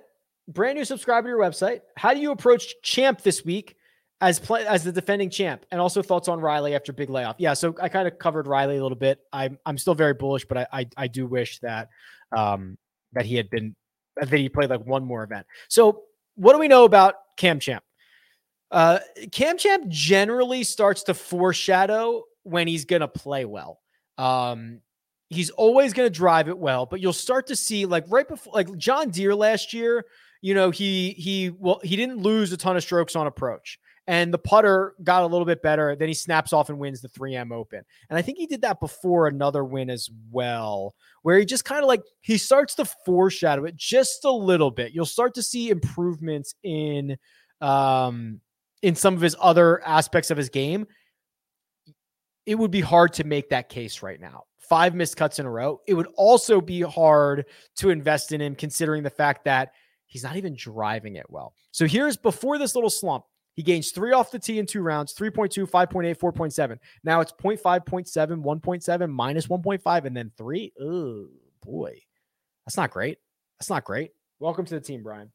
A: brand new subscriber to your website. How do you approach champ this week as play as the defending champ? And also thoughts on Riley after big layoff. Yeah, so I kind of covered Riley a little bit. I'm I'm still very bullish, but I I, I do wish that um that he had been that he played like one more event. So what do we know about Cam Champ? Uh, Cam Champ generally starts to foreshadow when he's gonna play well. Um, he's always going to drive it well, but you'll start to see like right before, like John Deere last year, you know, he he well he didn't lose a ton of strokes on approach. And the putter got a little bit better. Then he snaps off and wins the 3M Open. And I think he did that before another win as well, where he just kind of like he starts to foreshadow it just a little bit. You'll start to see improvements in um in some of his other aspects of his game. It would be hard to make that case right now. Five missed cuts in a row. It would also be hard to invest in him considering the fact that He's not even driving it well. So here's before this little slump. He gains three off the tee in two rounds 3.2, 5.8, 4.7. Now it's 0.5, 0.7, 1.7, minus 1.5, and then three. Oh, boy. That's not great. That's not great. Welcome to the team, Brian.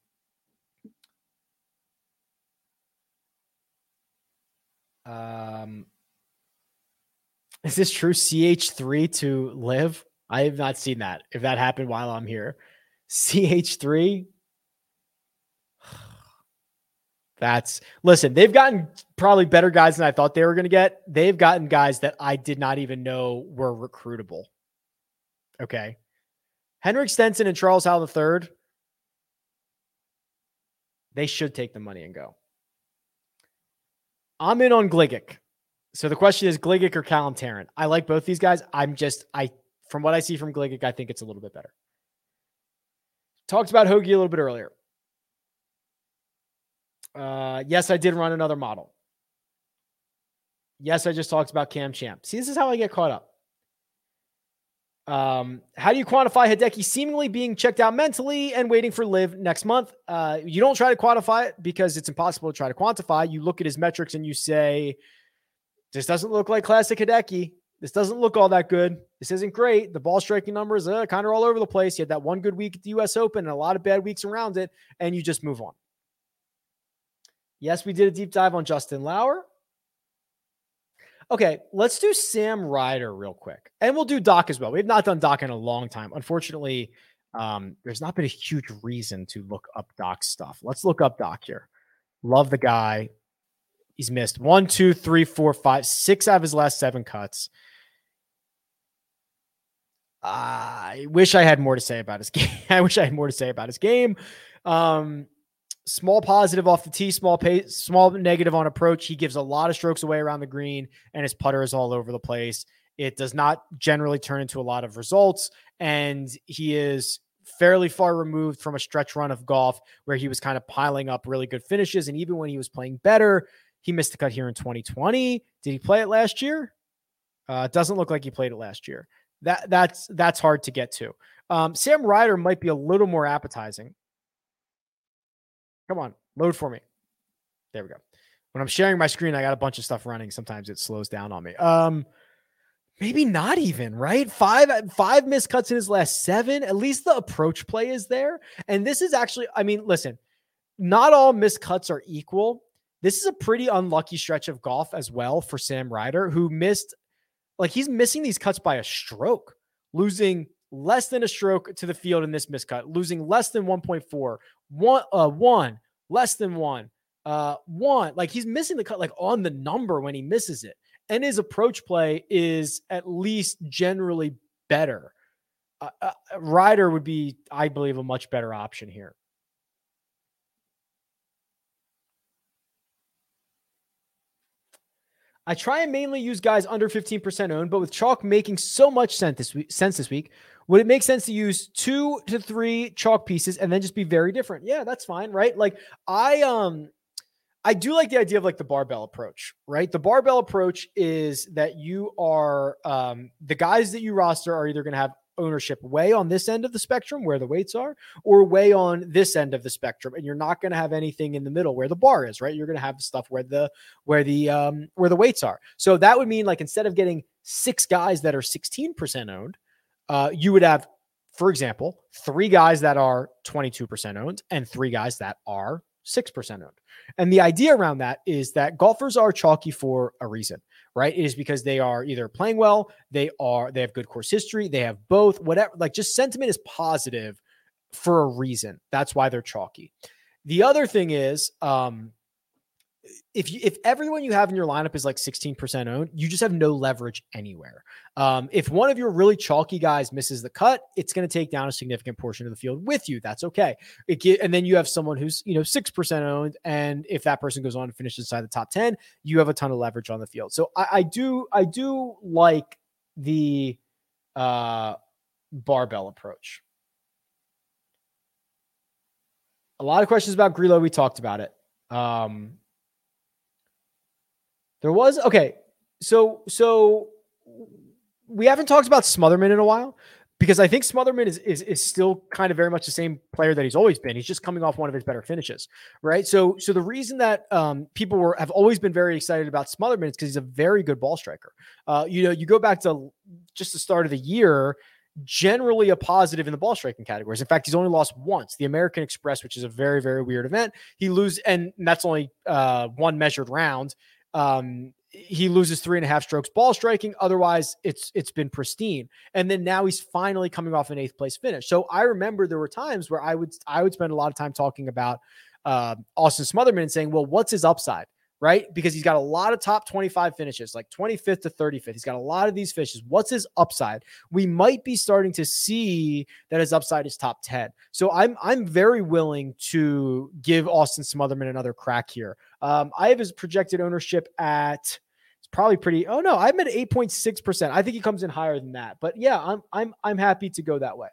A: Um, is this true? CH3 to LIV? I have not seen that. If that happened while I'm here, CH3 *sighs* that's listen, they've gotten probably better guys than I thought they were going to get. They've gotten guys that I did not even know were recruitable. Okay. Henrik Stenson and Charles Howell III, they should take the money and go. I'm in on Gligic. So the question is Gligic or Callum Tarren. I like both these guys. I'm just, I, from what I see from Gligic, I think it's a little bit better. Talked about Hoge a little bit earlier. Uh, yes, I did run another model. Yes, I just talked about Cam Champ. See, this is how I get caught up. Um, how do you quantify Hideki seemingly being checked out mentally and waiting for LIV next month? Uh, you don't try to quantify it because it's impossible to try to quantify. You look at his metrics and you say, this doesn't look like classic Hideki. This doesn't look all that good. This isn't great. The ball striking numbers are uh, kind of all over the place. You had that one good week at the US Open and a lot of bad weeks around it, and you just move on. Yes, we did a deep dive on Justin Lower. Okay, let's do Sam Ryder real quick. And we'll do Doc as well. We have not done Doc in a long time. Unfortunately, um, there's not been a huge reason to look up Doc stuff. Let's look up Doc here. Love the guy. He's missed one, two, three, four, five, six out of his last seven cuts. I wish I had more to say about his *laughs* game. I wish I had more to say about his game. Um, small positive off the tee, small small negative on approach. He gives a lot of strokes away around the green, and his putter is all over the place. It does not generally turn into a lot of results. And he is fairly far removed from a stretch run of golf where he was kind of piling up really good finishes. And even when he was playing better, he missed the cut here in 2020. Did he play it last year? Uh, doesn't look like he played it last year. That that's that's hard to get to. Um, Sam Ryder might be a little more appetizing. Come on, load for me. There we go. When I'm sharing my screen, I got a bunch of stuff running. Sometimes it slows down on me. Um, maybe not even right. Five five missed cuts in his last seven. At least the approach play is there. And this is actually, I mean, listen, not all missed cuts are equal. This is a pretty unlucky stretch of golf as well for Sam Ryder, who missed, like he's missing these cuts by a stroke, losing less than a stroke to the field in this miscut, losing less than 1.4, one, uh, one, less than one, uh, one. Like he's missing the cut like on the number when he misses it. And his approach play is at least generally better. Uh, uh, Ryder would be, I believe, a much better option here. I try and mainly use guys under 15% owned, but with chalk making so much sense this week, sense this week, would it make sense to use two to three chalk pieces and then just be very different? Yeah, that's fine, right? Like I um I do like the idea of like the barbell approach, right? The barbell approach is that you are um the guys that you roster are either going to have ownership way on this end of the spectrum where the weights are or way on this end of the spectrum and you're not going to have anything in the middle where the bar is right? You're going to have stuff where the where the um where the weights are. So that would mean like instead of getting six guys that are 16% owned uh you would have for example three guys that are 22% owned and three guys that are 6% owned. And the idea around that is that golfers are chalky for a reason right? It is because they are either playing well, they are they have good course history, they have both, whatever. Like just sentiment is positive for a reason. That's why they're chalky. The other thing is, um, if you if everyone you have in your lineup is like 16% owned, you just have no leverage anywhere. Um, if one of your really chalky guys misses the cut, it's going to take down a significant portion of the field with you. That's okay. Get, and then you have someone who's you know six percent owned, and if that person goes on and finishes inside the top 10, you have a ton of leverage on the field. So I, I do I do like the uh, barbell approach. A lot of questions about Grillo. We talked about it. Um, there was okay. So so we haven't talked about Smotherman in a while because I think Smotherman is, is is still kind of very much the same player that he's always been. He's just coming off one of his better finishes, right? So so the reason that um, people were have always been very excited about Smotherman is because he's a very good ball striker. Uh, you know, you go back to just the start of the year, generally a positive in the ball striking categories. In fact, he's only lost once, the American Express, which is a very very weird event. He lose and that's only uh, one measured round. Um, he loses three and a half strokes ball striking. Otherwise, it's it's been pristine. And then now he's finally coming off an eighth place finish. So I remember there were times where I would I would spend a lot of time talking about uh, Austin Smotherman and saying, well, what's his upside? Right? Because he's got a lot of top 25 finishes, like 25th to 35th. He's got a lot of these finishes. What's his upside? We might be starting to see that his upside is top 10. So I'm I'm very willing to give Austin Smotherman another crack here. Um, I have his projected ownership at it's probably pretty. Oh no, I'm at 8.6 percent. I think he comes in higher than that. But yeah, I'm I'm I'm happy to go that way.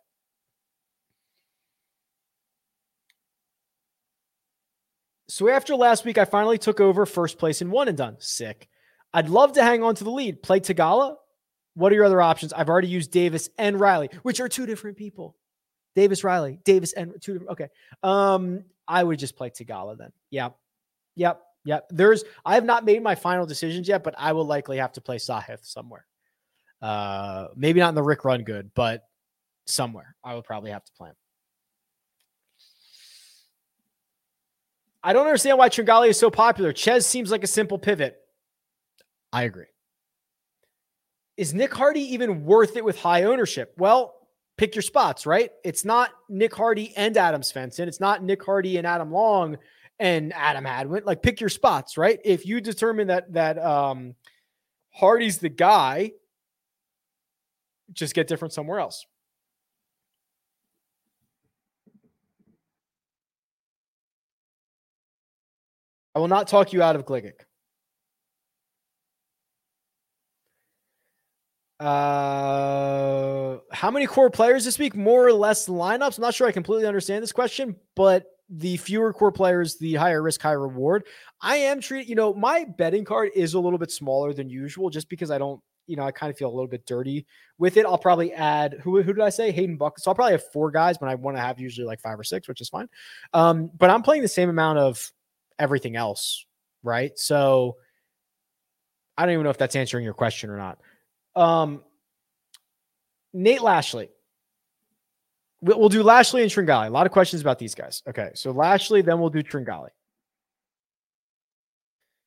A: So after last week, I finally took over first place in one and done. Sick. I'd love to hang on to the lead. Play Theegala. What are your other options? I've already used Davis and Riley, which are two different people. Davis Riley, Davis and two. Okay. Um, I would just play Theegala then. Yeah. Yep. Yep. There's I have not made my final decisions yet, but I will likely have to play Sahith somewhere. Uh maybe not in the Rick Run good, but somewhere. I will probably have to play him. I don't understand why Tringale is so popular. Chez seems like a simple pivot. I agree. Is Nick Hardy even worth it with high ownership? Well, pick your spots, right? It's not Nick Hardy and Adam Svensson. It's not Nick Hardy and Adam Long and Adam Hadwin. Like pick your spots, right? If you determine that that um Hardy's the guy, just get different somewhere else. I will not talk you out of Gligic. Uh, how many core players this week? More or less lineups. I'm not sure I completely understand this question, but the fewer core players, the higher risk, higher reward. I am treating, you know, my betting card is a little bit smaller than usual just because I don't, you know, I kind of feel a little bit dirty with it. I'll probably add who who did I say? Hayden Buck. So I'll probably have four guys, but I want to have usually like five or six, which is fine. Um, but I'm playing the same amount of everything else, right? So I don't even know if that's answering your question or not. Um, Nate Lashley. We'll do Lashley and Tringale. A lot of questions about these guys. Okay, so Lashley, then we'll do Tringale.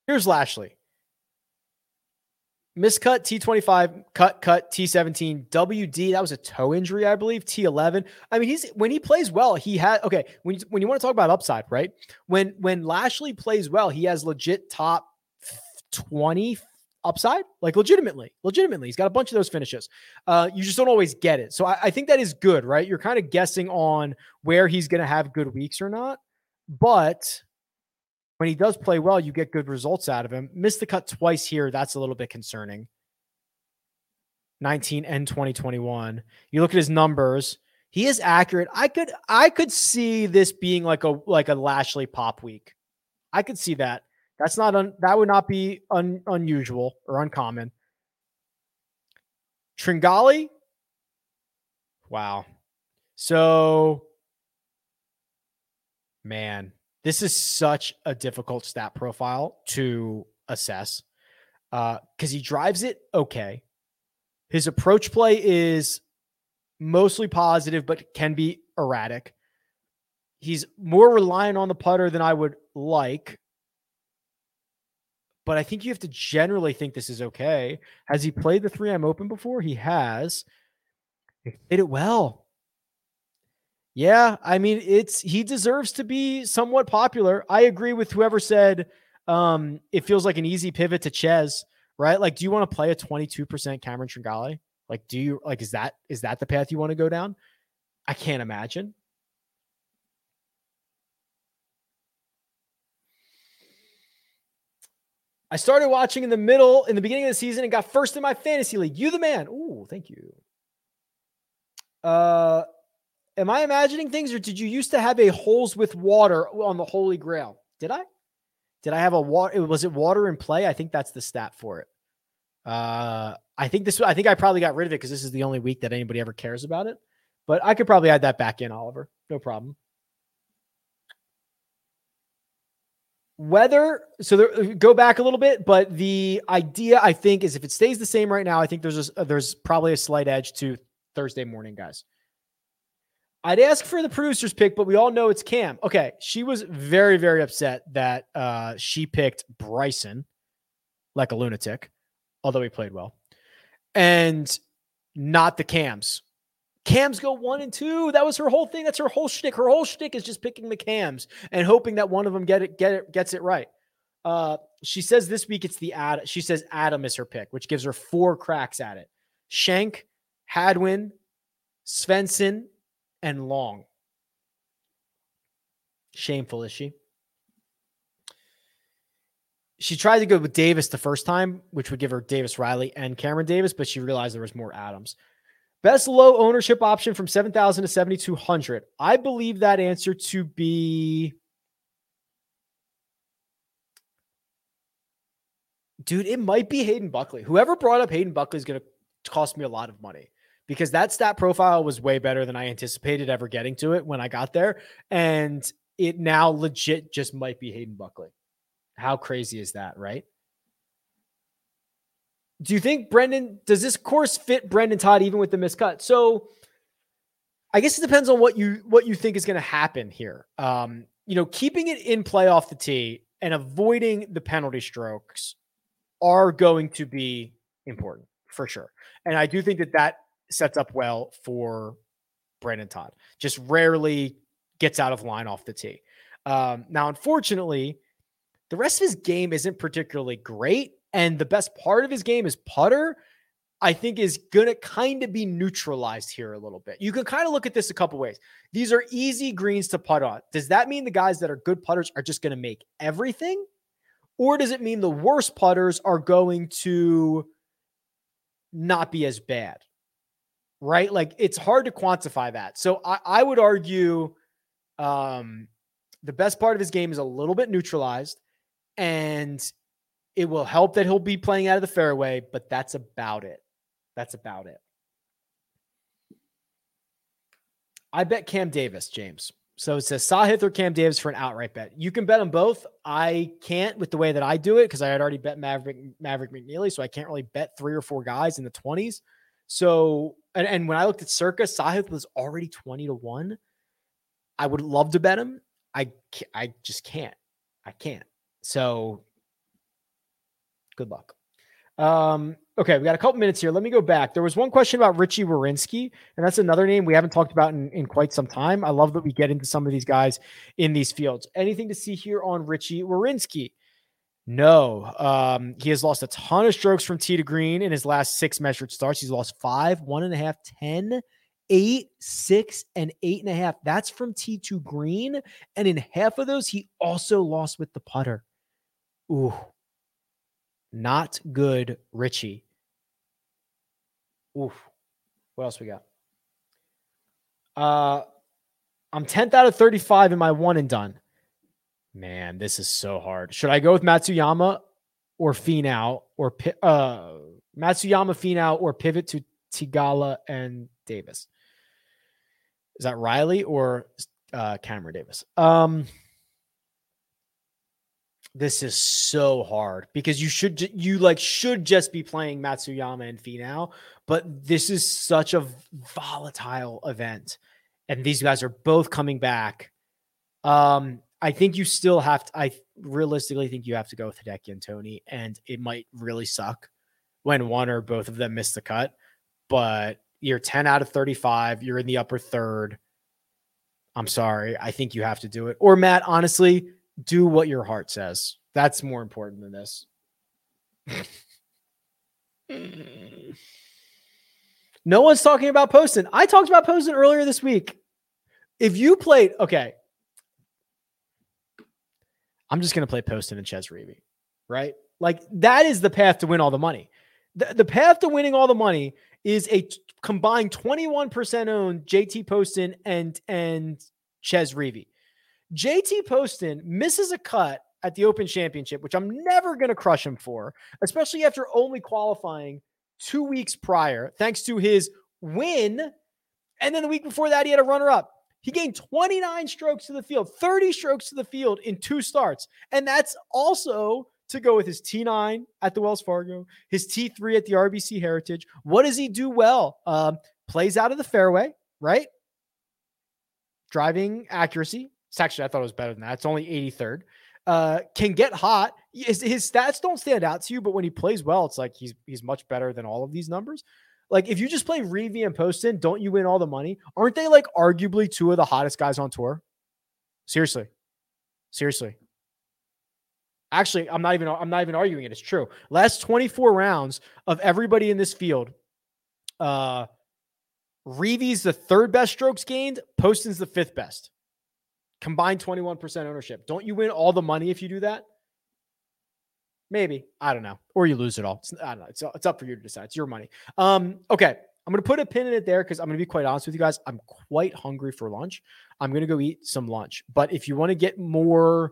A: Here's Lashley. Miscut T25, cut, cut T17, WD. That was a toe injury, I believe. T11. I mean, he's when he plays well, he had okay. When when you want to talk about upside, right? When when Lashley plays well, he has legit top 20 upside, like legitimately, legitimately. He's got a bunch of those finishes. Uh, you just don't always get it. So I, I think that is good, right? You're kind of guessing on where he's going to have good weeks or not. But when he does play well, you get good results out of him. Missed the cut twice here. That's a little bit concerning. 19 and 2021. You look at his numbers. He is accurate. I could I could see this being like a like a Lashley pop week. I could see that. That's not un, that would not be un, unusual or uncommon. Tringale. Wow. So man, this is such a difficult stat profile to assess. Uh, because he drives it okay. His approach play is mostly positive, but can be erratic. He's more reliant on the putter than I would like but I think you have to generally think this is okay. Has he played the 3M Open before? He has. He did it well. Yeah, I mean, it's he deserves to be somewhat popular. I agree with whoever said um, it feels like an easy pivot to Chez, right? Like, do you want to play a 22% Cameron Tringale? Like, do you like is that is that the path you want to go down? I can't imagine. I started watching in the middle, in the beginning of the season, and got first in my fantasy league. You the man. Ooh, thank you. Uh, am I imagining things, or did you used to have a holes with water on the Holy Grail? Did I? Did I have a water? Was it water in play? I think that's the stat for it. Uh, I think this. I think I probably got rid of it because this is the only week that anybody ever cares about it. But I could probably add that back in, Oliver. No problem. whether so there, go back a little bit but the idea i think is if it stays the same right now i think there's a, there's probably a slight edge to thursday morning guys i'd ask for the producer's pick but we all know it's cam okay she was very very upset that uh she picked bryson like a lunatic although he played well and not the cams Cams go one and two. That was her whole thing. That's her whole shtick. Her whole shtick is just picking the cams and hoping that one of them get it, get it, gets it right. Uh, she says this week it's the Ad. She says Adam is her pick, which gives her four cracks at it. Schenk, Hadwin, Svensson, and Long. Shameful, is she? She tried to go with Davis the first time, which would give her Davis Riley and Cameron Davis, but she realized there was more Adams. Best low ownership option from 7,000 to 7,200. I believe that answer to be. Dude, it might be Hayden Buckley. Whoever brought up Hayden Buckley is going to cost me a lot of money because that stat profile was way better than I anticipated ever getting to it when I got there. And it now legit just might be Hayden Buckley. How crazy is that, right? Do you think Brendon does this course fit Brendon Todd even with the miscut? So I guess it depends on what you what you think is going to happen here. Um, you know, keeping it in play off the tee and avoiding the penalty strokes are going to be important for sure. And I do think that that sets up well for Brendon Todd. Just rarely gets out of line off the tee. Um, now, unfortunately, the rest of his game isn't particularly great. And the best part of his game is putter. I think is going to kind of be neutralized here a little bit. You can kind of look at this a couple ways. These are easy greens to putt on. Does that mean the guys that are good putters are just going to make everything? Or does it mean the worst putters are going to not be as bad, right? Like it's hard to quantify that. So I, I would argue um, the best part of his game is a little bit neutralized, and it will help that he'll be playing out of the fairway, but that's about it. That's about it. I bet Cam Davis, James. So it says Sahith or Cam Davis for an outright bet. You can bet them both. I can't with the way that I do it because I had already bet Maverick Maverick McNealy, so I can't really bet three or four guys in the twenties. So and, and when I looked at Circa, Sahith was already twenty to one. I would love to bet him. I I just can't. I can't. So good luck. Um, okay, we got a couple minutes here. Let me go back. There was one question about Richy Werenski, and that's another name we haven't talked about in, in quite some time. I love that we get into some of these guys in these fields. Anything to see here on Richy Werenski? No. Um, he has lost a ton of strokes from tee to green in his last six measured starts. He's lost five, one and a half, ten, eight, six, and eight and a half. That's from tee to green. And in half of those, he also lost with the putter. Ooh, not good, Richy. Oof. What else we got? Uh, I'm 10th out of 35 in my one and done. Man, this is so hard. Should I go with Matsuyama or Finau or uh Matsuyama, Finau, or pivot to Theegala and Davis? Is that Riley or uh Cameron Davis? Um this is so hard because you should you like should just be playing Matsuyama and Finau, but this is such a volatile event, and these guys are both coming back. Um, I think you still have to. I realistically think you have to go with Hideki and Tony, and it might really suck when one or both of them miss the cut. But you're 10 out of 35. You're in the upper third. I'm sorry. I think you have to do it. Or Matt, honestly, do what your heart says. That's more important than this. *laughs* no one's talking about Poston. I talked about Poston earlier this week. If you played, okay, I'm just going to play Poston and Chez Reavie, right? Like that is the path to win all the money. The, the path to winning all the money is a t- combined 21% owned JT Poston and and Chez Reavie. JT Poston misses a cut at the Open Championship, which I'm never going to crush him for, especially after only qualifying two weeks prior, thanks to his win. And then the week before that, he had a runner up. He gained 29 strokes to the field, 30 strokes to the field in two starts. And that's also to go with his T9 at the Wells Fargo, his T3 at the RBC Heritage. What does he do well? Um, plays out of the fairway, right? Driving accuracy, it's actually, I thought it was better than that. It's only 83rd. Uh, can get hot. His, his stats don't stand out to you, but when he plays well, it's like he's he's much better than all of these numbers. Like if you just play Reavie and Poston, don't you win all the money? Aren't they like arguably two of the hottest guys on tour? Seriously, seriously. Actually, I'm not even I'm not even arguing it. It's true. Last 24 rounds of everybody in this field, uh, Reavie's the third best strokes gained. Poston's the fifth best combined 21% ownership. Don't you win all the money if you do that? Maybe. I don't know. Or you lose it all. It's, I don't know. It's, it's up for you to decide. It's your money. Um, okay. I'm going to put a pin in it there because I'm going to be quite honest with you guys. I'm quite hungry for lunch. I'm going to go eat some lunch. But if you want to get more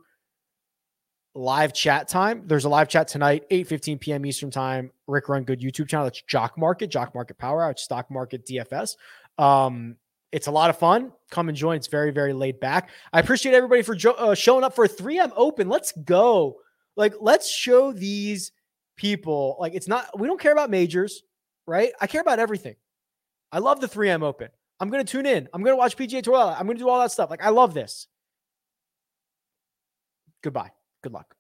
A: live chat time, there's a live chat tonight, 8 15 p.m. Eastern time. Rick Run Good YouTube channel. That's Jock Market, Jock Market Power Hour, Stock Market DFS. Um, it's a lot of fun. Come and join. It's very, very laid back. I appreciate everybody for jo- uh, showing up for a 3M Open. Let's go. Like, let's show these people. Like, it's not, we don't care about majors, right? I care about everything. I love the 3M Open. I'm going to tune in. I'm going to watch PGA Tour. I'm going to do all that stuff. Like, I love this. Goodbye. Good luck.